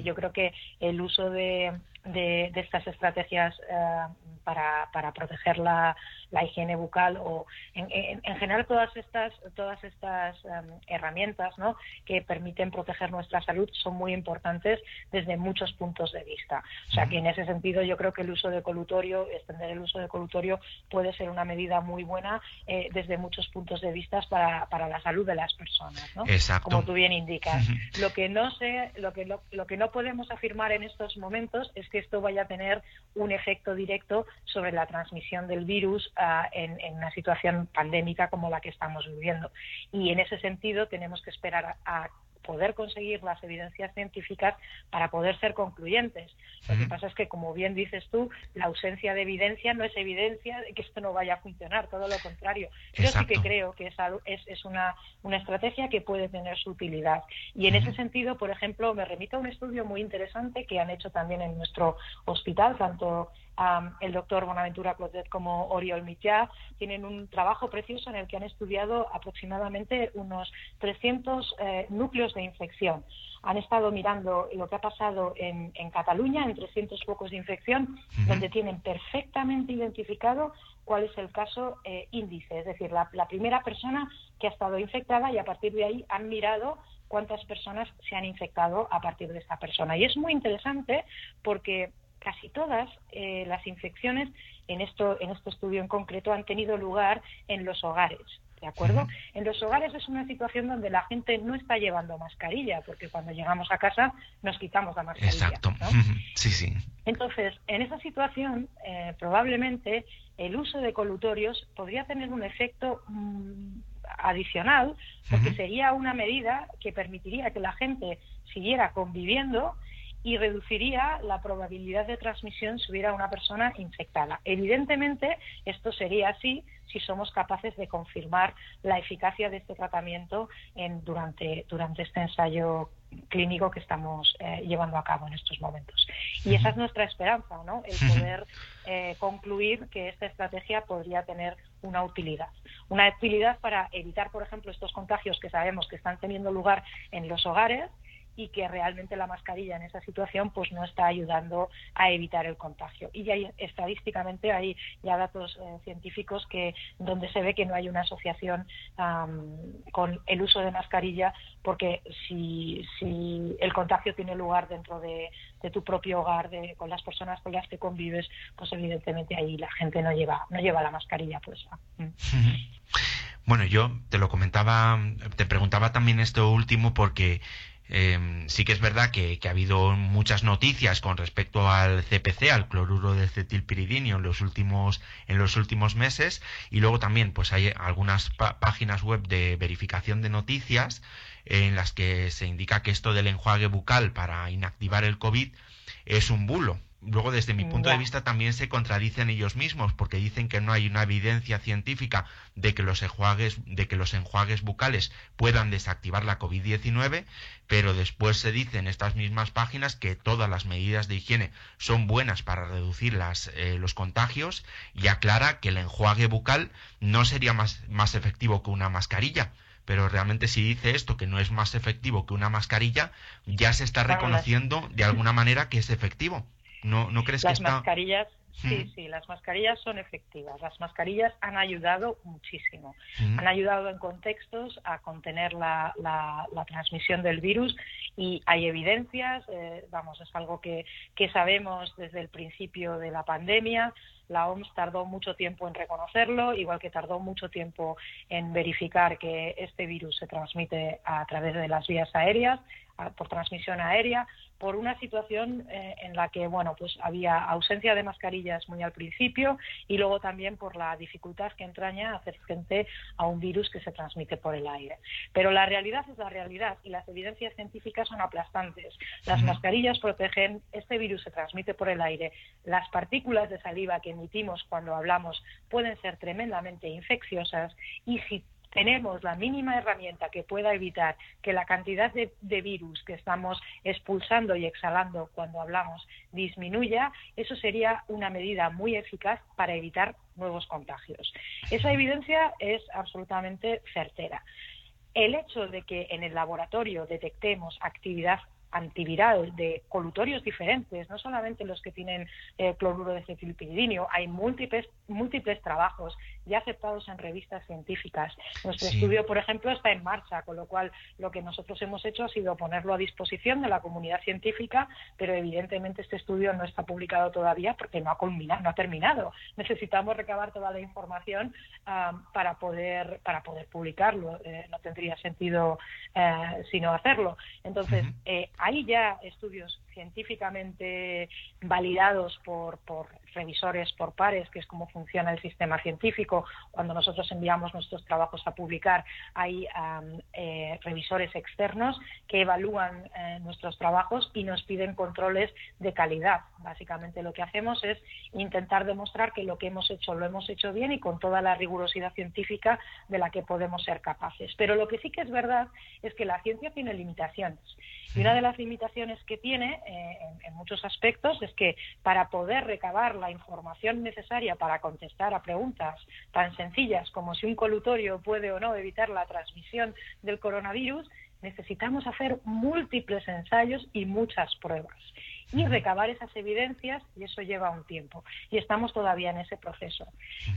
yo creo que el uso de, de, estas estrategias eh, para, para proteger la, la higiene bucal o en, en, general todas estas todas estas em, herramientas ¿no? que permiten proteger nuestra salud son muy importantes desde muchos puntos de vista. O sea que en ese sentido yo creo que el uso de colutorio, extender el uso de colutorio puede ser una medida muy buena eh, desde muchos puntos de vista para, para la salud de las personas, ¿no? Como tú bien indicas. Lo que no sé, lo que lo, lo que no podemos afirmar en estos momentos es que esto vaya a tener un efecto directo sobre la transmisión del virus en, una situación pandémica como la que estamos viviendo. Y en ese sentido tenemos que esperar a, poder conseguir las evidencias científicas para poder ser concluyentes. Lo que pasa es que, como bien dices tú, la ausencia de evidencia no es evidencia de que esto no vaya a funcionar, todo lo contrario. Yo sí que creo que es, es, una, una, estrategia que puede tener su utilidad. Y en ese sentido, por ejemplo, me remito a un estudio muy interesante que han hecho también en nuestro hospital, tanto el doctor Bonaventura Clotet como Oriol Mitjà tienen un trabajo precioso en el que han estudiado aproximadamente unos 300 eh, núcleos de infección. Han estado mirando lo que ha pasado en, Cataluña, en 300 focos de infección, donde tienen perfectamente identificado cuál es el caso eh, índice, es decir, la, la primera persona que ha estado infectada y a partir de ahí han mirado cuántas personas se han infectado a partir de esta persona. Y es muy interesante porque casi todas eh, las infecciones en, esto, en este estudio en concreto han tenido lugar en los hogares. ¿De acuerdo? En los hogares es una situación donde la gente no está llevando mascarilla, porque cuando llegamos a casa nos quitamos la mascarilla. Exacto. Sí, sí. Entonces, en esa situación, eh, probablemente el uso de colutorios podría tener un efecto mm, adicional, porque sería una medida que permitiría que la gente siguiera conviviendo y reduciría la probabilidad de transmisión si hubiera una persona infectada. Evidentemente, esto sería así si somos capaces de confirmar la eficacia de este tratamiento en, durante, durante este ensayo clínico que estamos eh, llevando a cabo en estos momentos. Y esa es nuestra esperanza, ¿no? El poder eh, concluir que esta estrategia podría tener una utilidad. Una utilidad para evitar, por ejemplo, estos contagios que sabemos que están teniendo lugar en los hogares y que realmente la mascarilla en esa situación pues no está ayudando a evitar el contagio. Y hay, estadísticamente hay ya datos eh, científicos que donde se ve que no hay una asociación con el uso de mascarilla porque si, si el contagio tiene lugar dentro de, tu propio hogar, de, con las personas con las que convives, pues evidentemente ahí la gente no lleva, no lleva la mascarilla puesta. Bueno, yo te lo comentaba, te preguntaba también esto último porque Em, sí que es verdad que, ha habido muchas noticias con respecto al CPC, al cloruro de cetilpiridinio en los últimos en los últimos meses. Y luego también pues hay algunas páginas web de verificación de noticias en las que se indica que esto del enjuague bucal para inactivar el COVID es un bulo luego desde mi punto de vista también se contradicen ellos mismos porque dicen que no hay una evidencia científica de que los enjuagues de que los enjuagues bucales puedan desactivar la COVID-19, pero después se dice en estas mismas páginas que todas las medidas de higiene son buenas para reducir las, eh, los contagios y aclara que el enjuague bucal no sería más, más efectivo que una mascarilla. Pero realmente si dice esto que no es más efectivo que una mascarilla, ya se está reconociendo de alguna manera que es efectivo. ¿No, no crees las que mascarillas, sí, sí, las mascarillas son efectivas. Las mascarillas han ayudado muchísimo. Han ayudado en contextos a contener la, la, transmisión del virus y hay evidencias, eh, vamos, es algo que, que sabemos desde el principio de la pandemia. La OMS tardó mucho tiempo en reconocerlo, igual que tardó mucho tiempo en verificar que este virus se transmite a través de las vías aéreas, por transmisión aérea por una situación eh, en la que bueno pues había ausencia de mascarillas muy al principio y luego también por la dificultad que entraña hacer frente a un virus que se transmite por el aire. Pero la realidad es la realidad y las evidencias científicas son aplastantes. Las mascarillas protegen, este virus se transmite por el aire, las partículas de saliva que emitimos cuando hablamos pueden ser tremendamente infecciosas y si tenemos la mínima herramienta que pueda evitar que la cantidad de, virus que estamos expulsando y exhalando cuando hablamos disminuya, eso sería una medida muy eficaz para evitar nuevos contagios. Esa evidencia es absolutamente certera. El hecho de que en el laboratorio detectemos actividad antiviral de colutorios diferentes, no solamente los que tienen eh, cloruro de cetilpiridinio, hay múltiples, múltiples trabajos ya aceptados en revistas científicas. Nuestro estudio, por ejemplo, está en marcha, con lo cual lo que nosotros hemos hecho ha sido ponerlo a disposición de la comunidad científica, pero evidentemente este estudio no está publicado todavía porque no ha culminado, no ha terminado. Necesitamos recabar toda la información para poder para poder publicarlo. Eh, no tendría sentido eh, sino hacerlo. Entonces, hay ya estudios científicamente validados por, por revisores por pares, que es cómo funciona el sistema científico. Cuando nosotros enviamos nuestros trabajos a publicar, hay eh, revisores externos que evalúan eh, nuestros trabajos y nos piden controles de calidad. Básicamente lo que hacemos es intentar demostrar que lo que hemos hecho lo hemos hecho bien y con toda la rigurosidad científica de la que podemos ser capaces. Pero lo que sí que es verdad es que la ciencia tiene limitaciones. Y una de las limitaciones que tiene eh, en muchos aspectos es que para poder recabar la información necesaria para contestar a preguntas tan sencillas como si un colutorio puede o no evitar la transmisión del coronavirus, necesitamos hacer múltiples ensayos y muchas pruebas y recabar esas evidencias y eso lleva un tiempo y estamos todavía en ese proceso.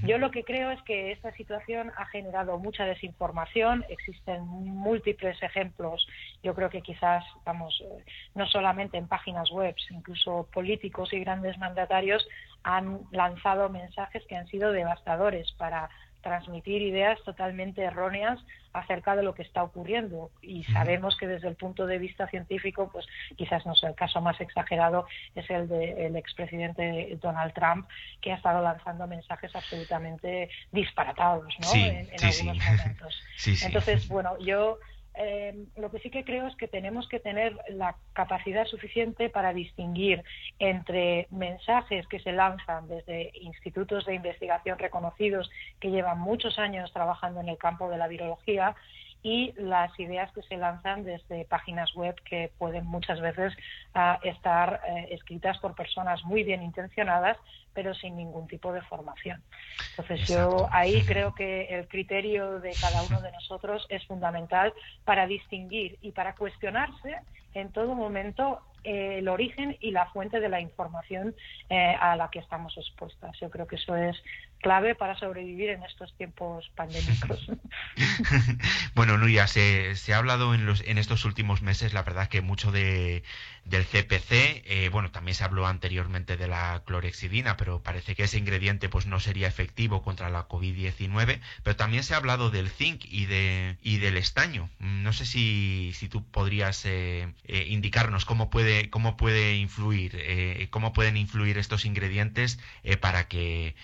Yo lo que creo es que esta situación ha generado mucha desinformación, existen múltiples ejemplos, yo creo que quizás, vamos, eh, no solamente en páginas web, incluso políticos y grandes mandatarios han lanzado mensajes que han sido devastadores para transmitir ideas totalmente erróneas acerca de lo que está ocurriendo. Y sabemos que desde el punto de vista científico pues quizás no sé el caso más exagerado es el del expresidente Donald Trump que ha estado lanzando mensajes absolutamente disparatados ¿no? en, algunos momentos. <laughs> Entonces bueno yo eh, lo que sí que creo es que tenemos que tener la capacidad suficiente para distinguir entre mensajes que se lanzan desde institutos de investigación reconocidos que llevan muchos años trabajando en el campo de la virología y las ideas que se lanzan desde páginas web que pueden muchas veces ah, estar eh, escritas por personas muy bien intencionadas pero sin ningún tipo de formación. Entonces yo ahí creo que el criterio de cada uno de nosotros es fundamental para distinguir y para cuestionarse en todo momento eh, el origen y la fuente de la información eh, a la que estamos expuestas. Yo creo que eso es clave para sobrevivir en estos tiempos pandémicos. <laughs> <laughs> bueno, Nuria, se, se, ha hablado en, los, en estos últimos meses, la verdad, que mucho de, del CPC, eh, bueno, también se habló anteriormente de la clorexidina, pero parece que ese ingrediente pues no sería efectivo contra la COVID-19, pero también se ha hablado del zinc y, de, y del estaño. No sé si, si tú podrías eh, eh, indicarnos cómo puede, cómo puede influir, cómo pueden influir estos ingredientes para que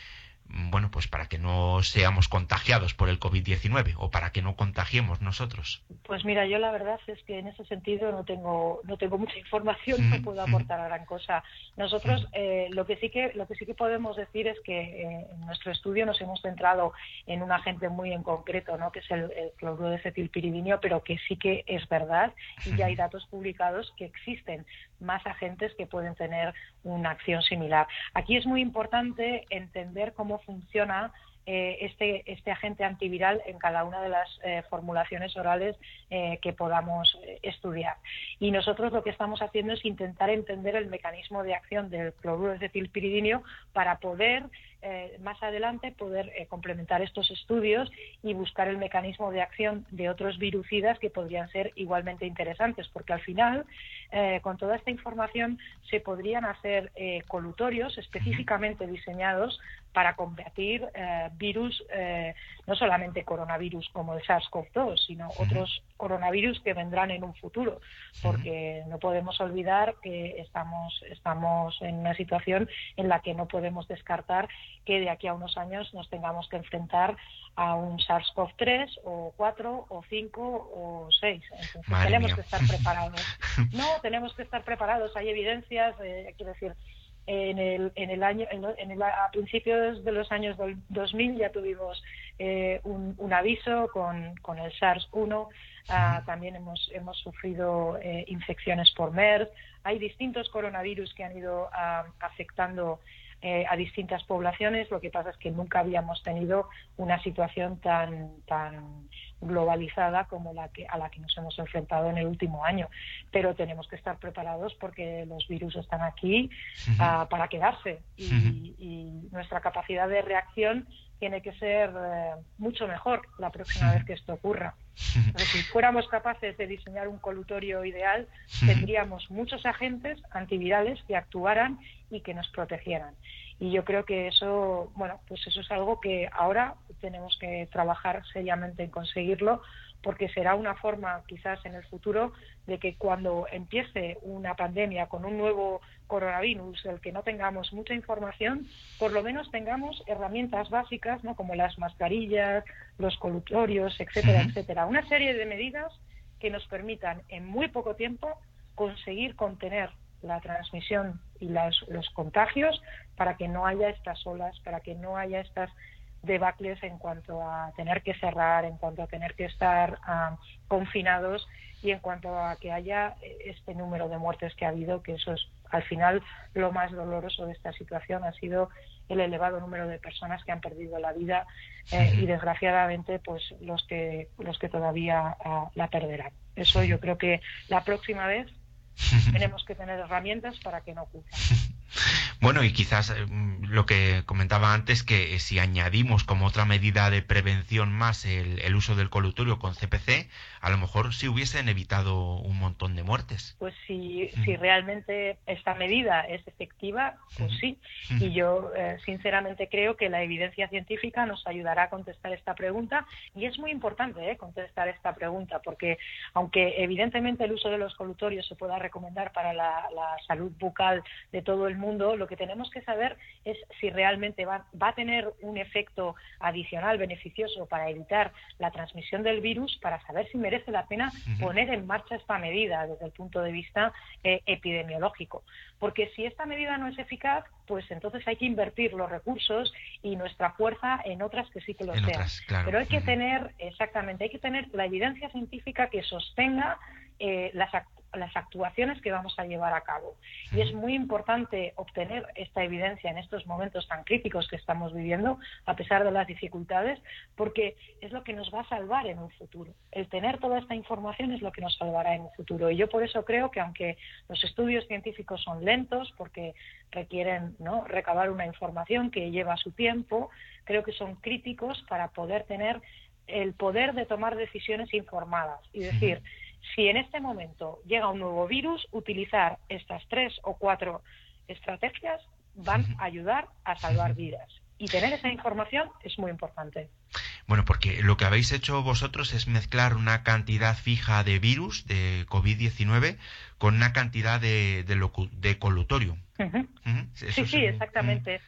bueno, pues para que no seamos contagiados por el COVID-19 o para que no contagiemos nosotros? Pues mira, yo la verdad es que en ese sentido no tengo no tengo mucha información, no puedo aportar gran cosa. Nosotros eh, lo que sí que lo que sí que podemos decir es que eh, en nuestro estudio nos hemos centrado en un agente muy en concreto, ¿no? que es el, cloruro de cetilpiridinio, pero que sí que es verdad y ya hay datos publicados que existen más agentes que pueden tener una acción similar. Aquí es muy importante entender cómo funciona eh, este, este agente antiviral en cada una de las eh, formulaciones orales eh, que podamos estudiar. Y nosotros lo que estamos haciendo es intentar entender el mecanismo de acción del cloruro de cetilpiridinio para poder más adelante poder complementar estos estudios y buscar el mecanismo de acción de otros virucidas que podrían ser igualmente interesantes, porque al final, con toda esta información, se podrían hacer colutorios específicamente diseñados para combatir eh, virus, eh, no solamente coronavirus como el SARS-CoV-2, sino otros coronavirus que vendrán en un futuro, porque no podemos olvidar que estamos, estamos en una situación en la que no podemos descartar que de aquí a unos años nos tengamos que enfrentar a un SARS-CoV-3 o 4 o 5 o 6. Entonces tenemos que estar preparados. <laughs> No, tenemos que estar preparados. Hay evidencias, eh, quiero decir, en el, en el año, en el, a principios de los años 2000 ya tuvimos eh, un, aviso con, con el SARS-1. Ah, también hemos, hemos sufrido eh, infecciones por MERS. Hay distintos coronavirus que han ido ah, afectando eh, a distintas poblaciones. Lo que pasa es que nunca habíamos tenido una situación tan, tan globalizada como la que, a la que nos hemos enfrentado en el último año. Pero tenemos que estar preparados porque los virus están aquí ah, para quedarse y, y, nuestra capacidad de reacción tiene que ser eh, mucho mejor la próxima vez que esto ocurra. <laughs> si fuéramos capaces de diseñar un colutorio ideal, tendríamos muchos agentes antivirales que actuaran y que nos protegieran. Y yo creo que eso, bueno, pues eso es algo que ahora tenemos que trabajar seriamente en conseguirlo porque será una forma quizás en el futuro de que cuando empiece una pandemia con un nuevo coronavirus del que no tengamos mucha información, por lo menos tengamos herramientas básicas, ¿no? como las mascarillas, los colutorios, etcétera, etcétera. Una serie de medidas que nos permitan en muy poco tiempo conseguir contener la transmisión y los contagios para que no haya estas olas, para que no haya estas debacles en cuanto a tener que cerrar, en cuanto a tener que estar ah, confinados y en cuanto a que haya este número de muertes que ha habido, que eso es al final lo más doloroso de esta situación ha sido el elevado número de personas que han perdido la vida eh, y desgraciadamente pues los que los que todavía ah, la perderán. Eso yo creo que la próxima vez <laughs> tenemos que tener herramientas para que no ocurra. <laughs> Bueno, y quizás eh, lo que comentaba antes, que eh, si añadimos como otra medida de prevención más el, uso del colutorio con CPC, a lo mejor sí hubiesen evitado un montón de muertes. Pues si, si realmente esta medida es efectiva, pues sí. Y yo eh, sinceramente creo que la evidencia científica nos ayudará a contestar esta pregunta y es muy importante contestar esta pregunta porque aunque evidentemente el uso de los colutorios se pueda recomendar para la, la salud bucal de todo el mundo, lo que tenemos que saber es si realmente va, a tener un efecto adicional beneficioso para evitar la transmisión del virus, para saber si merece la pena poner en marcha esta medida desde el punto de vista eh, epidemiológico. Porque si esta medida no es eficaz, pues entonces hay que invertir los recursos y nuestra fuerza en otras que sí que lo sean. Pero hay que tener, exactamente, hay que tener la evidencia científica que sostenga eh, las, las actuaciones que vamos a llevar a cabo. Y es muy importante obtener esta evidencia en estos momentos tan críticos que estamos viviendo, a pesar de las dificultades, porque es lo que nos va a salvar en un futuro. El tener toda esta información es lo que nos salvará en un futuro. Y yo por eso creo que aunque los estudios científicos son lentos, porque requieren ¿no? recabar una información que lleva su tiempo, creo que son críticos para poder tener el poder de tomar decisiones informadas y decir, si en este momento llega un nuevo virus, utilizar estas tres o cuatro estrategias van a ayudar a salvar vidas. Y tener esa información es muy importante. Bueno, porque lo que habéis hecho vosotros es mezclar una cantidad fija de virus de COVID-19 con una cantidad de, de, colutorio. Sí, sí, exactamente.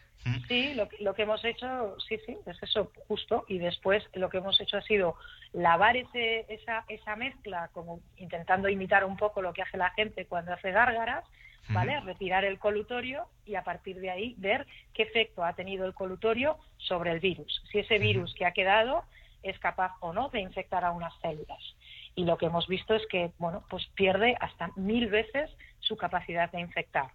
Sí, lo, lo, que hemos hecho, sí, sí, es eso, justo. Y después lo que hemos hecho ha sido lavar ese, esa, esa mezcla, como intentando imitar un poco lo que hace la gente cuando hace gárgaras, ¿vale? Retirar el colutorio y a partir de ahí ver qué efecto ha tenido el colutorio sobre el virus. Si ese virus que ha quedado es capaz o no de infectar a unas células. Y lo que hemos visto es que, bueno, pues pierde hasta mil veces su capacidad de infectar.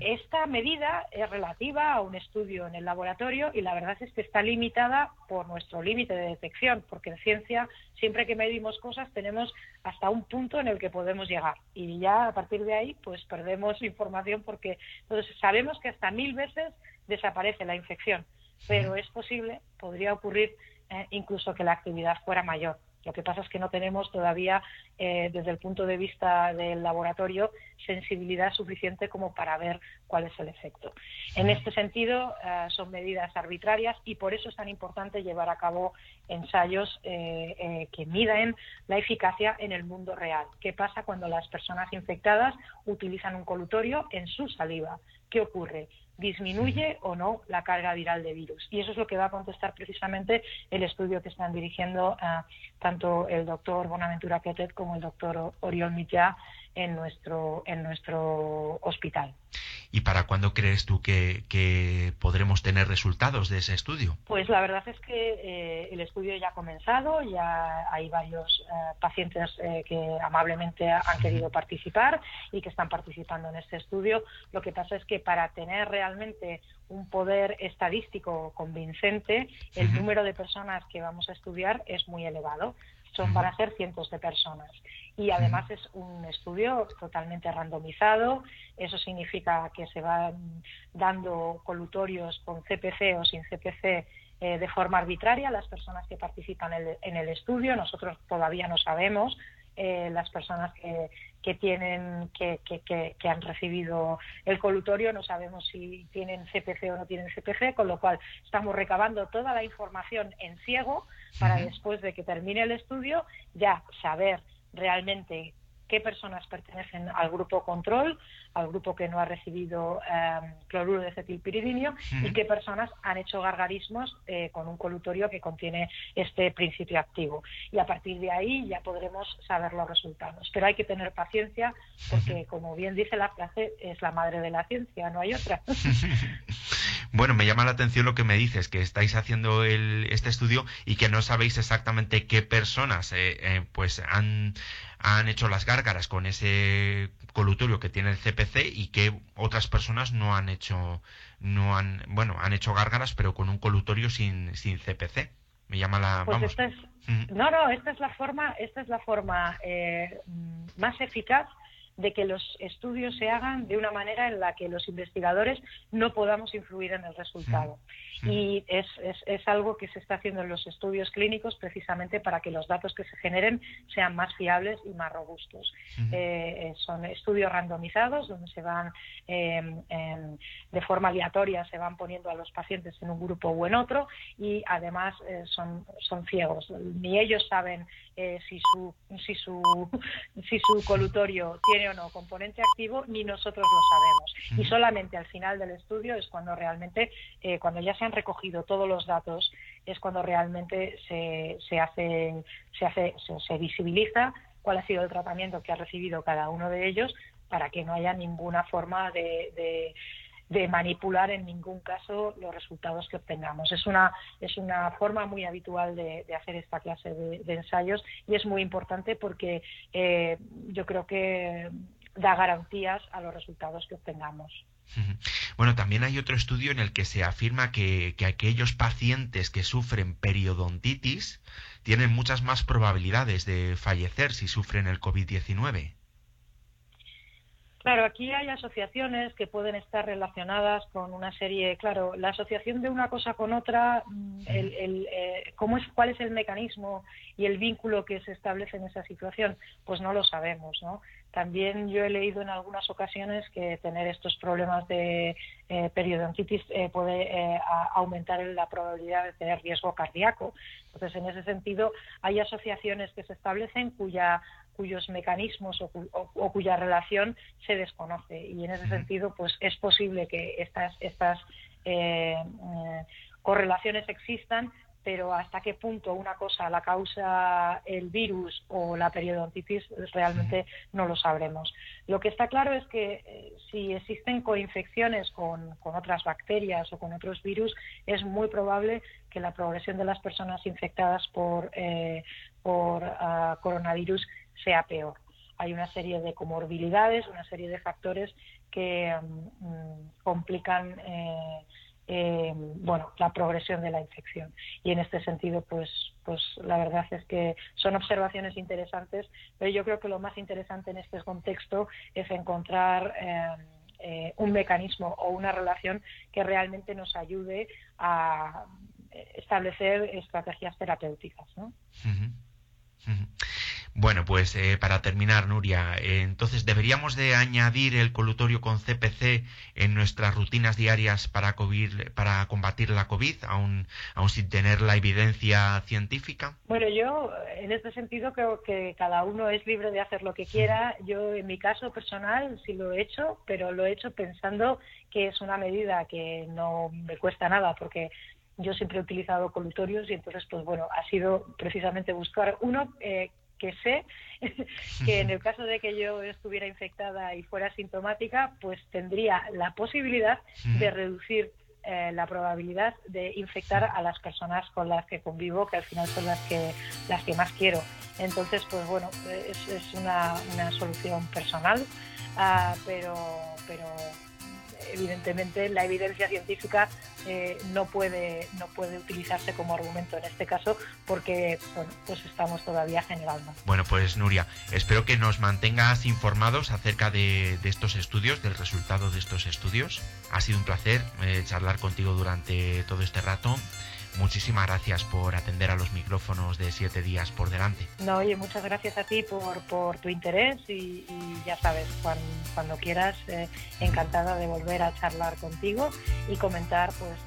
Esta medida es relativa a un estudio en el laboratorio y la verdad es que está limitada por nuestro límite de detección, porque en ciencia siempre que medimos cosas tenemos hasta un punto en el que podemos llegar. Y ya a partir de ahí pues perdemos <laughs> información porque entonces sabemos que hasta mil veces desaparece la infección, pero es posible, podría ocurrir eh, incluso que la actividad fuera mayor. Lo que pasa es que no tenemos todavía, eh, desde el punto de vista del laboratorio, sensibilidad suficiente como para ver cuál es el efecto. En este sentido, eh, son medidas arbitrarias y por eso es tan importante llevar a cabo ensayos eh, que miden la eficacia en el mundo real. ¿Qué pasa cuando las personas infectadas utilizan un colutorio en su saliva? ¿Qué ocurre? Disminuye o no la carga viral de virus. Y eso es lo que va a contestar precisamente el estudio que están dirigiendo uh, tanto el doctor Bonaventura Quetet como el doctor Oriol Mitjà en nuestro, en nuestro hospital. ¿Y para cuándo crees tú que, podremos tener resultados de ese estudio? Pues la verdad es que eh, el estudio ya ha comenzado, ya hay varios eh, pacientes eh, que amablemente han querido participar y que están participando en este estudio. Lo que pasa es que para tener realmente un poder estadístico convincente, el número de personas que vamos a estudiar es muy elevado son van a ser cientos de personas. Y además es un estudio totalmente randomizado, eso significa que se van dando colutorios con CPC o sin CPC eh, de forma arbitraria las personas que participan en el, estudio. Nosotros todavía no sabemos eh, las personas que, que tienen que, que, que, han recibido el colutorio no sabemos si tienen CPC o no tienen CPC con lo cual estamos recabando toda la información en ciego para después de que termine el estudio ya saber realmente qué personas pertenecen al grupo control, al grupo que no ha recibido em, cloruro de cetilpiridinio y qué personas han hecho gargarismos eh, con un colutorio que contiene este principio activo. Y a partir de ahí ya podremos saber los resultados. Pero hay que tener paciencia porque, como bien dice la frase, es la madre de la ciencia, no hay otra. <laughs> Bueno, me llama la atención lo que me dices, que estáis haciendo este estudio y que no sabéis exactamente qué personas eh, eh, pues han, han hecho las gárgaras con ese colutorio que tiene el CPC y que otras personas no han hecho, no han, bueno, han hecho gárgaras pero con un colutorio sin, sin CPC. Me llama la, pues Esta es, No, no, esta es la forma, esta es la forma eh, más eficaz de que los estudios se hagan de una manera en la que los investigadores no podamos influir en el resultado. Y es, es, algo que se está haciendo en los estudios clínicos precisamente para que los datos que se generen sean más fiables y más robustos. Eh, son estudios randomizados donde se van em, em, de forma aleatoria, se van poniendo a los pacientes en un grupo o en otro y además eh, son, son ciegos. Ni ellos saben eh, si, su, si, su, <laughs> si su colutorio tiene o no componente activo, ni nosotros lo sabemos. Y solamente al final del estudio es cuando realmente, eh, cuando ya se han recogido todos los datos, es cuando realmente se, se, hace, se, hace, se, visibiliza cuál ha sido el tratamiento que ha recibido cada uno de ellos para que no haya ninguna forma de de manipular en ningún caso los resultados que obtengamos. Es una, es una forma muy habitual de, hacer esta clase de, ensayos y es muy importante porque eh, yo creo que da garantías a los resultados que obtengamos. Bueno, también hay otro estudio en el que se afirma que, que, aquellos pacientes que sufren periodontitis tienen muchas más probabilidades de fallecer si sufren el COVID-19. Claro, aquí hay asociaciones que pueden estar relacionadas con una serie, claro, la asociación de una cosa con otra, mm, el, eh, ¿cómo es, ¿cuál es el mecanismo y el vínculo que se establece en esa situación? Pues no lo sabemos, ¿no? También yo he leído en algunas ocasiones que tener estos problemas de eh, periodontitis eh, puede eh, aumentar la probabilidad de tener riesgo cardíaco. Entonces, en ese sentido, hay asociaciones que se establecen cuya cuyos mecanismos o, cuya relación se desconoce. Y en ese sentido pues es posible que estas estas eh, eh, correlaciones existan pero hasta qué punto una cosa la causa el virus o la periodontitis realmente no lo sabremos. Lo que está claro es que eh, si existen coinfecciones con, con, otras bacterias o con otros virus, es muy probable que la progresión de las personas infectadas por, por ah, coronavirus sea peor. Hay una serie de comorbilidades, una serie de factores que mm, complican eh, eh, bueno, la progresión de la infección. Y en este sentido, pues, pues la verdad es que son observaciones interesantes, pero yo creo que lo más interesante en este contexto es encontrar eh, un mecanismo o una relación que realmente nos ayude a establecer estrategias terapéuticas. ¿no? Bueno, pues eh, para terminar, Nuria, eh, entonces deberíamos de añadir el colutorio con CPC en nuestras rutinas diarias para, para combatir la COVID, aún, aún sin tener la evidencia científica. Bueno, yo en este sentido creo que cada uno es libre de hacer lo que quiera. Yo en mi caso personal sí lo he hecho, pero lo he hecho pensando que es una medida que no me cuesta nada porque yo siempre he utilizado colutorios y entonces, pues bueno, ha sido precisamente buscar uno eh, que sé <laughs> que en el caso de que yo estuviera infectada y fuera sintomática, pues tendría la posibilidad de reducir eh, la probabilidad de infectar a las personas con las que convivo, que al final son las que las que más quiero. Entonces, pues bueno, es, es una, una, solución personal, uh, pero pero evidentemente la evidencia científica eh, no puede no puede utilizarse como argumento en este caso porque bueno, pues estamos todavía generando. Bueno, pues Nuria, espero que nos mantengas informados acerca de, estos estudios, del resultado de estos estudios. Ha sido un placer eh, charlar contigo durante todo este rato muchísimas gracias por atender a los micrófonos de siete días por delante. No, oye, muchas gracias a ti por, por tu interés y, ya sabes, cuando, quieras, eh, encantada de volver a charlar contigo y comentar pues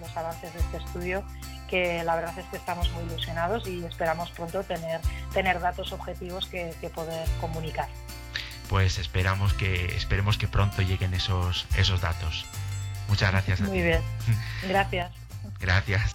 los, avances de este estudio que la verdad es que estamos muy ilusionados y esperamos pronto tener, tener datos objetivos que, que poder comunicar. Pues esperamos que, esperemos que pronto lleguen esos, esos datos. Muchas gracias. Muy bien. <laughs> Gracias. Gracias.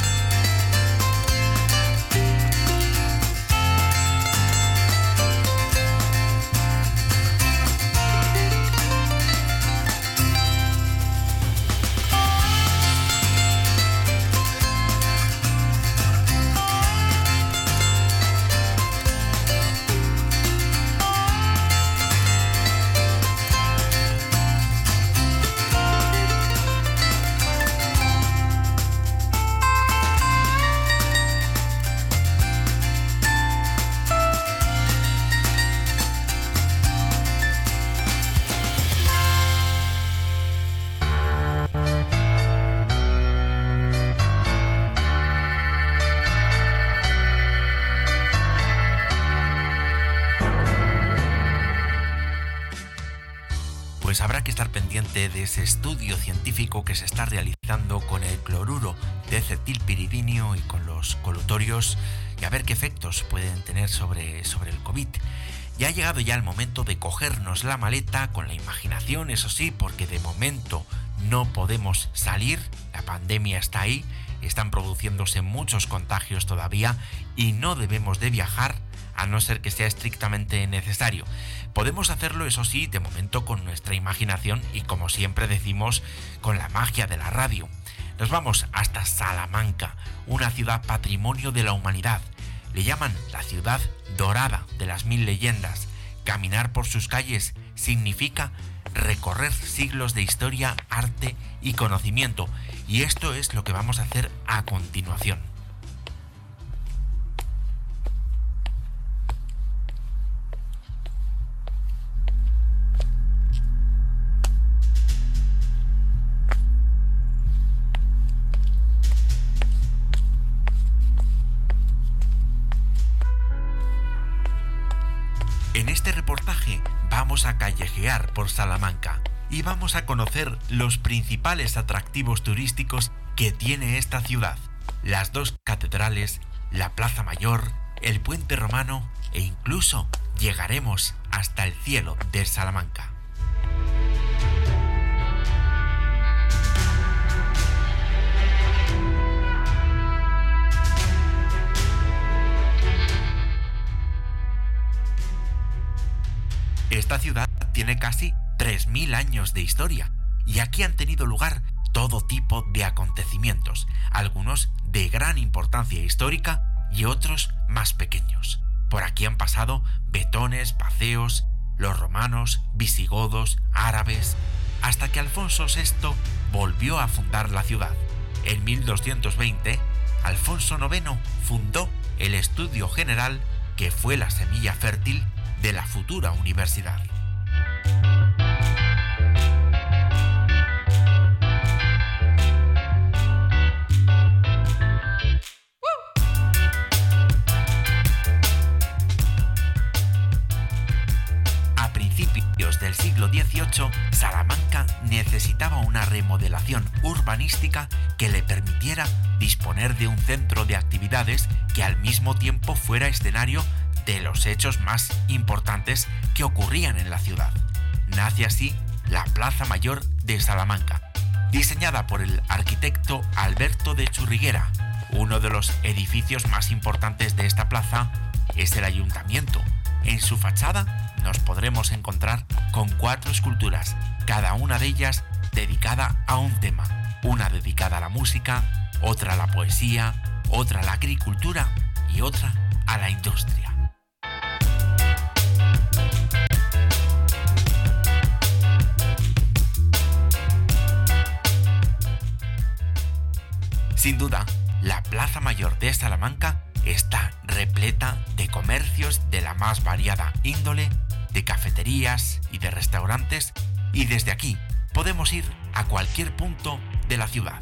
pendiente de ese estudio científico que se está realizando con el cloruro de cetilpiridinio y con los colutorios y a ver qué efectos pueden tener sobre, sobre el COVID. Ya ha llegado ya el momento de cogernos la maleta con la imaginación, eso sí, porque de momento no podemos salir, la pandemia está ahí, están produciéndose muchos contagios todavía y no debemos de viajar a no ser que sea estrictamente necesario. Podemos hacerlo, eso sí, de momento con nuestra imaginación y como siempre decimos, con la magia de la radio. Nos vamos hasta Salamanca, una ciudad patrimonio de la humanidad. Le llaman la ciudad dorada de las mil leyendas. Caminar por sus calles significa recorrer siglos de historia, arte y conocimiento. Y esto es lo que vamos a hacer a continuación. En este reportaje vamos a callejear por Salamanca y vamos a conocer los principales atractivos turísticos que tiene esta ciudad. Las dos catedrales, la Plaza Mayor, el puente romano e incluso llegaremos hasta el cielo de Salamanca. Esta ciudad tiene casi 3.000 años de historia y aquí han tenido lugar todo tipo de acontecimientos, algunos de gran importancia histórica y otros más pequeños. Por aquí han pasado betones, paceos, los romanos, visigodos, árabes, hasta que Alfonso VI volvió a fundar la ciudad. En 1220, Alfonso IX fundó el Estudio General que fue la semilla fértil de la futura universidad. A principios del siglo XVIII, Salamanca necesitaba una remodelación urbanística que le permitiera disponer de un centro de actividades que al mismo tiempo fuera escenario de los hechos más importantes que ocurrían en la ciudad. Nace así la Plaza Mayor de Salamanca, diseñada por el arquitecto Alberto de Churriguera. Uno de los edificios más importantes de esta plaza es el ayuntamiento. En su fachada nos podremos encontrar con cuatro esculturas, cada una de ellas dedicada a un tema. Una dedicada a la música, otra a la poesía, otra a la agricultura y otra a la industria. Sin duda, la Plaza Mayor de Salamanca está repleta de comercios de la más variada índole, de cafeterías y de restaurantes, y desde aquí podemos ir a cualquier punto de la ciudad.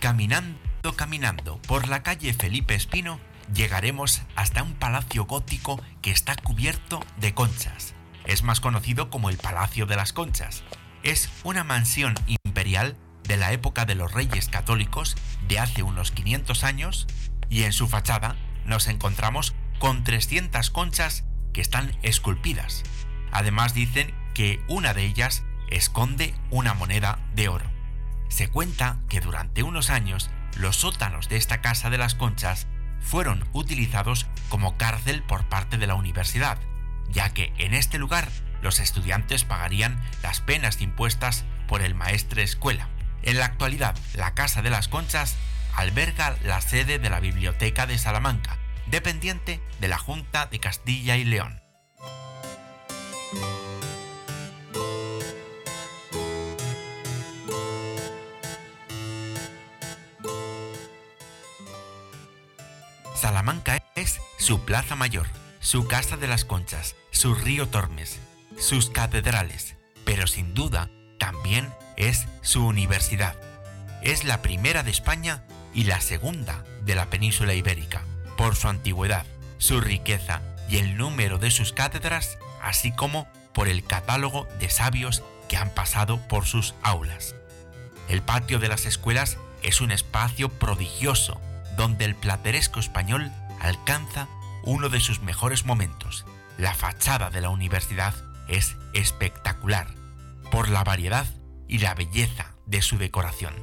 Caminando, caminando por la calle Felipe Espino, llegaremos hasta un palacio gótico que está cubierto de conchas. Es más conocido como el Palacio de las Conchas. Es una mansión imperial de la época de los reyes católicos de hace unos 500 años y en su fachada nos encontramos con 300 conchas que están esculpidas. Además dicen que una de ellas esconde una moneda de oro. Se cuenta que durante unos años los sótanos de esta casa de las conchas fueron utilizados como cárcel por parte de la universidad, ya que en este lugar los estudiantes pagarían las penas impuestas por el maestre escuela. En la actualidad, la Casa de las Conchas alberga la sede de la Biblioteca de Salamanca, dependiente de la Junta de Castilla y León. Salamanca es su plaza mayor, su casa de las conchas, su río Tormes, sus catedrales, pero sin duda también es su universidad. Es la primera de España y la segunda de la península ibérica, por su antigüedad, su riqueza y el número de sus cátedras, así como por el catálogo de sabios que han pasado por sus aulas. El patio de las escuelas es un espacio prodigioso donde el plateresco español alcanza uno de sus mejores momentos. La fachada de la universidad es espectacular por la variedad y la belleza de su decoración.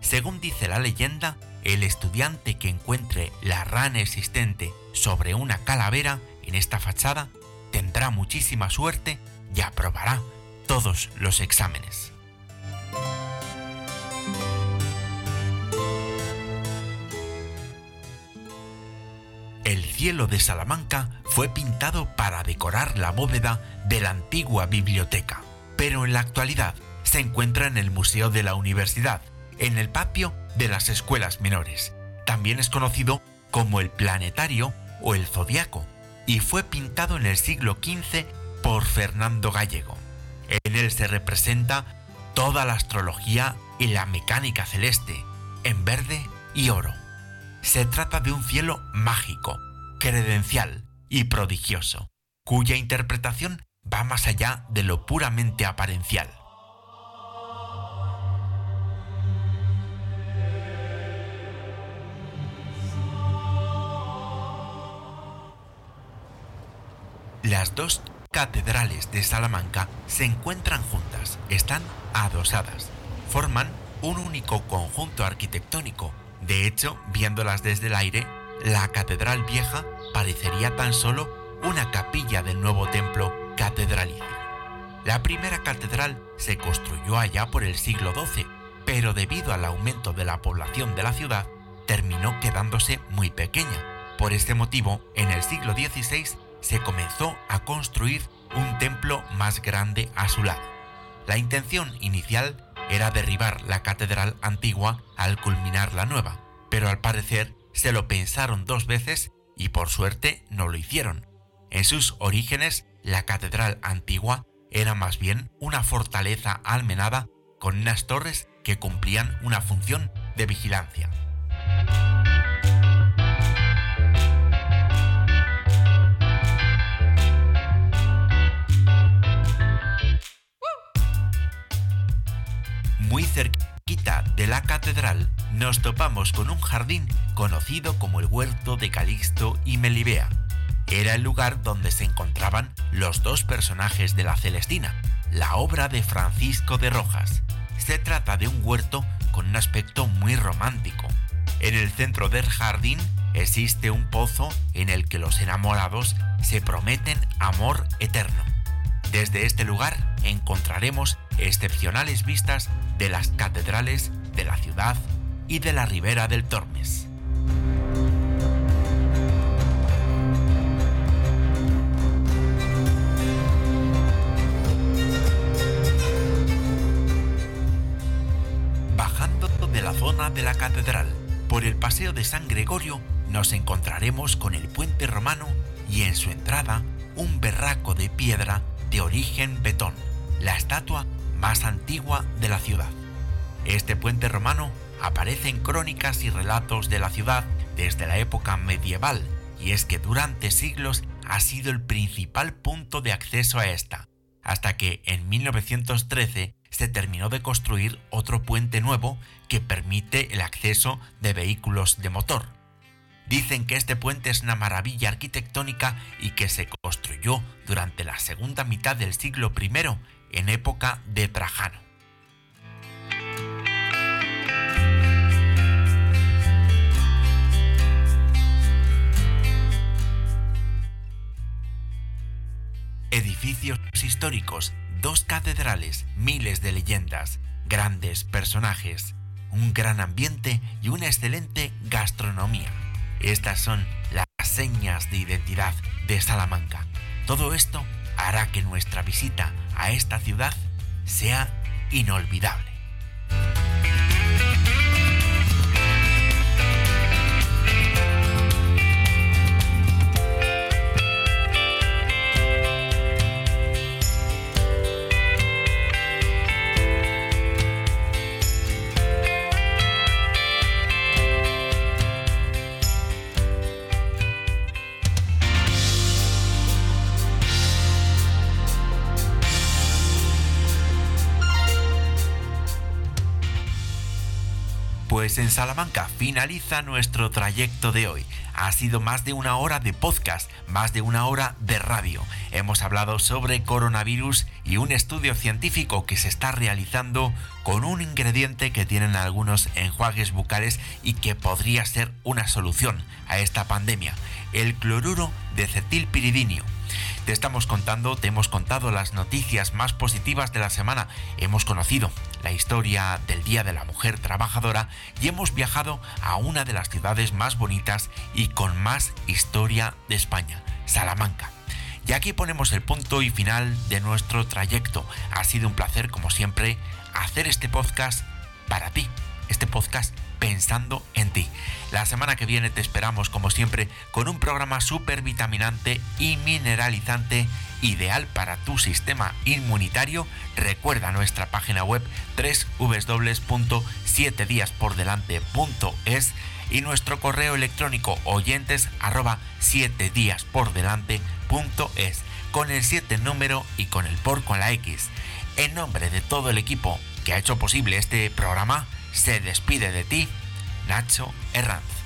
Según dice la leyenda, el estudiante que encuentre la rana existente sobre una calavera en esta fachada tendrá muchísima suerte y aprobará todos los exámenes. El cielo de Salamanca fue pintado para decorar la bóveda de la antigua biblioteca, pero en la actualidad se encuentra en el Museo de la Universidad, en el patio de las escuelas menores. También es conocido como el planetario o el zodiaco, y fue pintado en el siglo XV por Fernando Gallego. En él se representa toda la astrología y la mecánica celeste, en verde y oro. Se trata de un cielo mágico, credencial y prodigioso, cuya interpretación va más allá de lo puramente aparencial. Las dos catedrales de Salamanca se encuentran juntas, están adosadas, forman un único conjunto arquitectónico de hecho, viéndolas desde el aire, la Catedral Vieja parecería tan solo una capilla del nuevo templo catedralicio. La primera catedral se construyó allá por el siglo XII, pero debido al aumento de la población de la ciudad, terminó quedándose muy pequeña. Por este motivo, en el siglo XVI se comenzó a construir un templo más grande a su lado. La intención inicial era derribar la catedral antigua al culminar la nueva, pero al parecer se lo pensaron dos veces y por suerte no lo hicieron. En sus orígenes, la catedral antigua era más bien una fortaleza almenada con unas torres que cumplían una función de vigilancia. Muy cerquita de la catedral nos topamos con un jardín conocido como el Huerto de Calixto y Melibea. Era el lugar donde se encontraban los dos personajes de la Celestina, la obra de Francisco de Rojas. Se trata de un huerto con un aspecto muy romántico. En el centro del jardín existe un pozo en el que los enamorados se prometen amor eterno. Desde este lugar encontraremos excepcionales vistas de las catedrales de la ciudad y de la ribera del Tormes. Bajando de la zona de la catedral por el Paseo de San Gregorio nos encontraremos con el puente romano y en su entrada un berraco de piedra de origen betón, la estatua más antigua de la ciudad. Este puente romano aparece en crónicas y relatos de la ciudad desde la época medieval, y es que durante siglos ha sido el principal punto de acceso a esta, hasta que en 1913 se terminó de construir otro puente nuevo que permite el acceso de vehículos de motor. Dicen que este puente es una maravilla arquitectónica y que se construyó durante la segunda mitad del siglo I en época de Trajano. Edificios históricos, dos catedrales, miles de leyendas, grandes personajes, un gran ambiente y una excelente gastronomía. Estas son las señas de identidad de Salamanca. Todo esto hará que nuestra visita a esta ciudad sea inolvidable. En Salamanca finaliza nuestro trayecto de hoy. Ha sido más de una hora de podcast, más de una hora de radio. Hemos hablado sobre coronavirus y un estudio científico que se está realizando con un ingrediente que tienen algunos enjuagues bucales y que podría ser una solución a esta pandemia, el cloruro de cetilpiridinio. Te estamos contando, te hemos contado las noticias más positivas de la semana. Hemos conocido la historia del Día de la Mujer Trabajadora y hemos viajado a una de las ciudades más bonitas y con más historia de España, Salamanca. Y aquí ponemos el punto y final de nuestro trayecto. Ha sido un placer, como siempre, hacer este podcast para ti. Este podcast pensando en ti. La semana que viene te esperamos como siempre con un programa súper vitaminante y mineralizante ideal para tu sistema inmunitario. Recuerda nuestra página web www.7diaspordelante.es y nuestro correo electrónico oyentes arroba 7 días por delante con el 7 número y con el por con la X. En nombre de todo el equipo que ha hecho posible este programa, se despide de ti Nacho Herranz.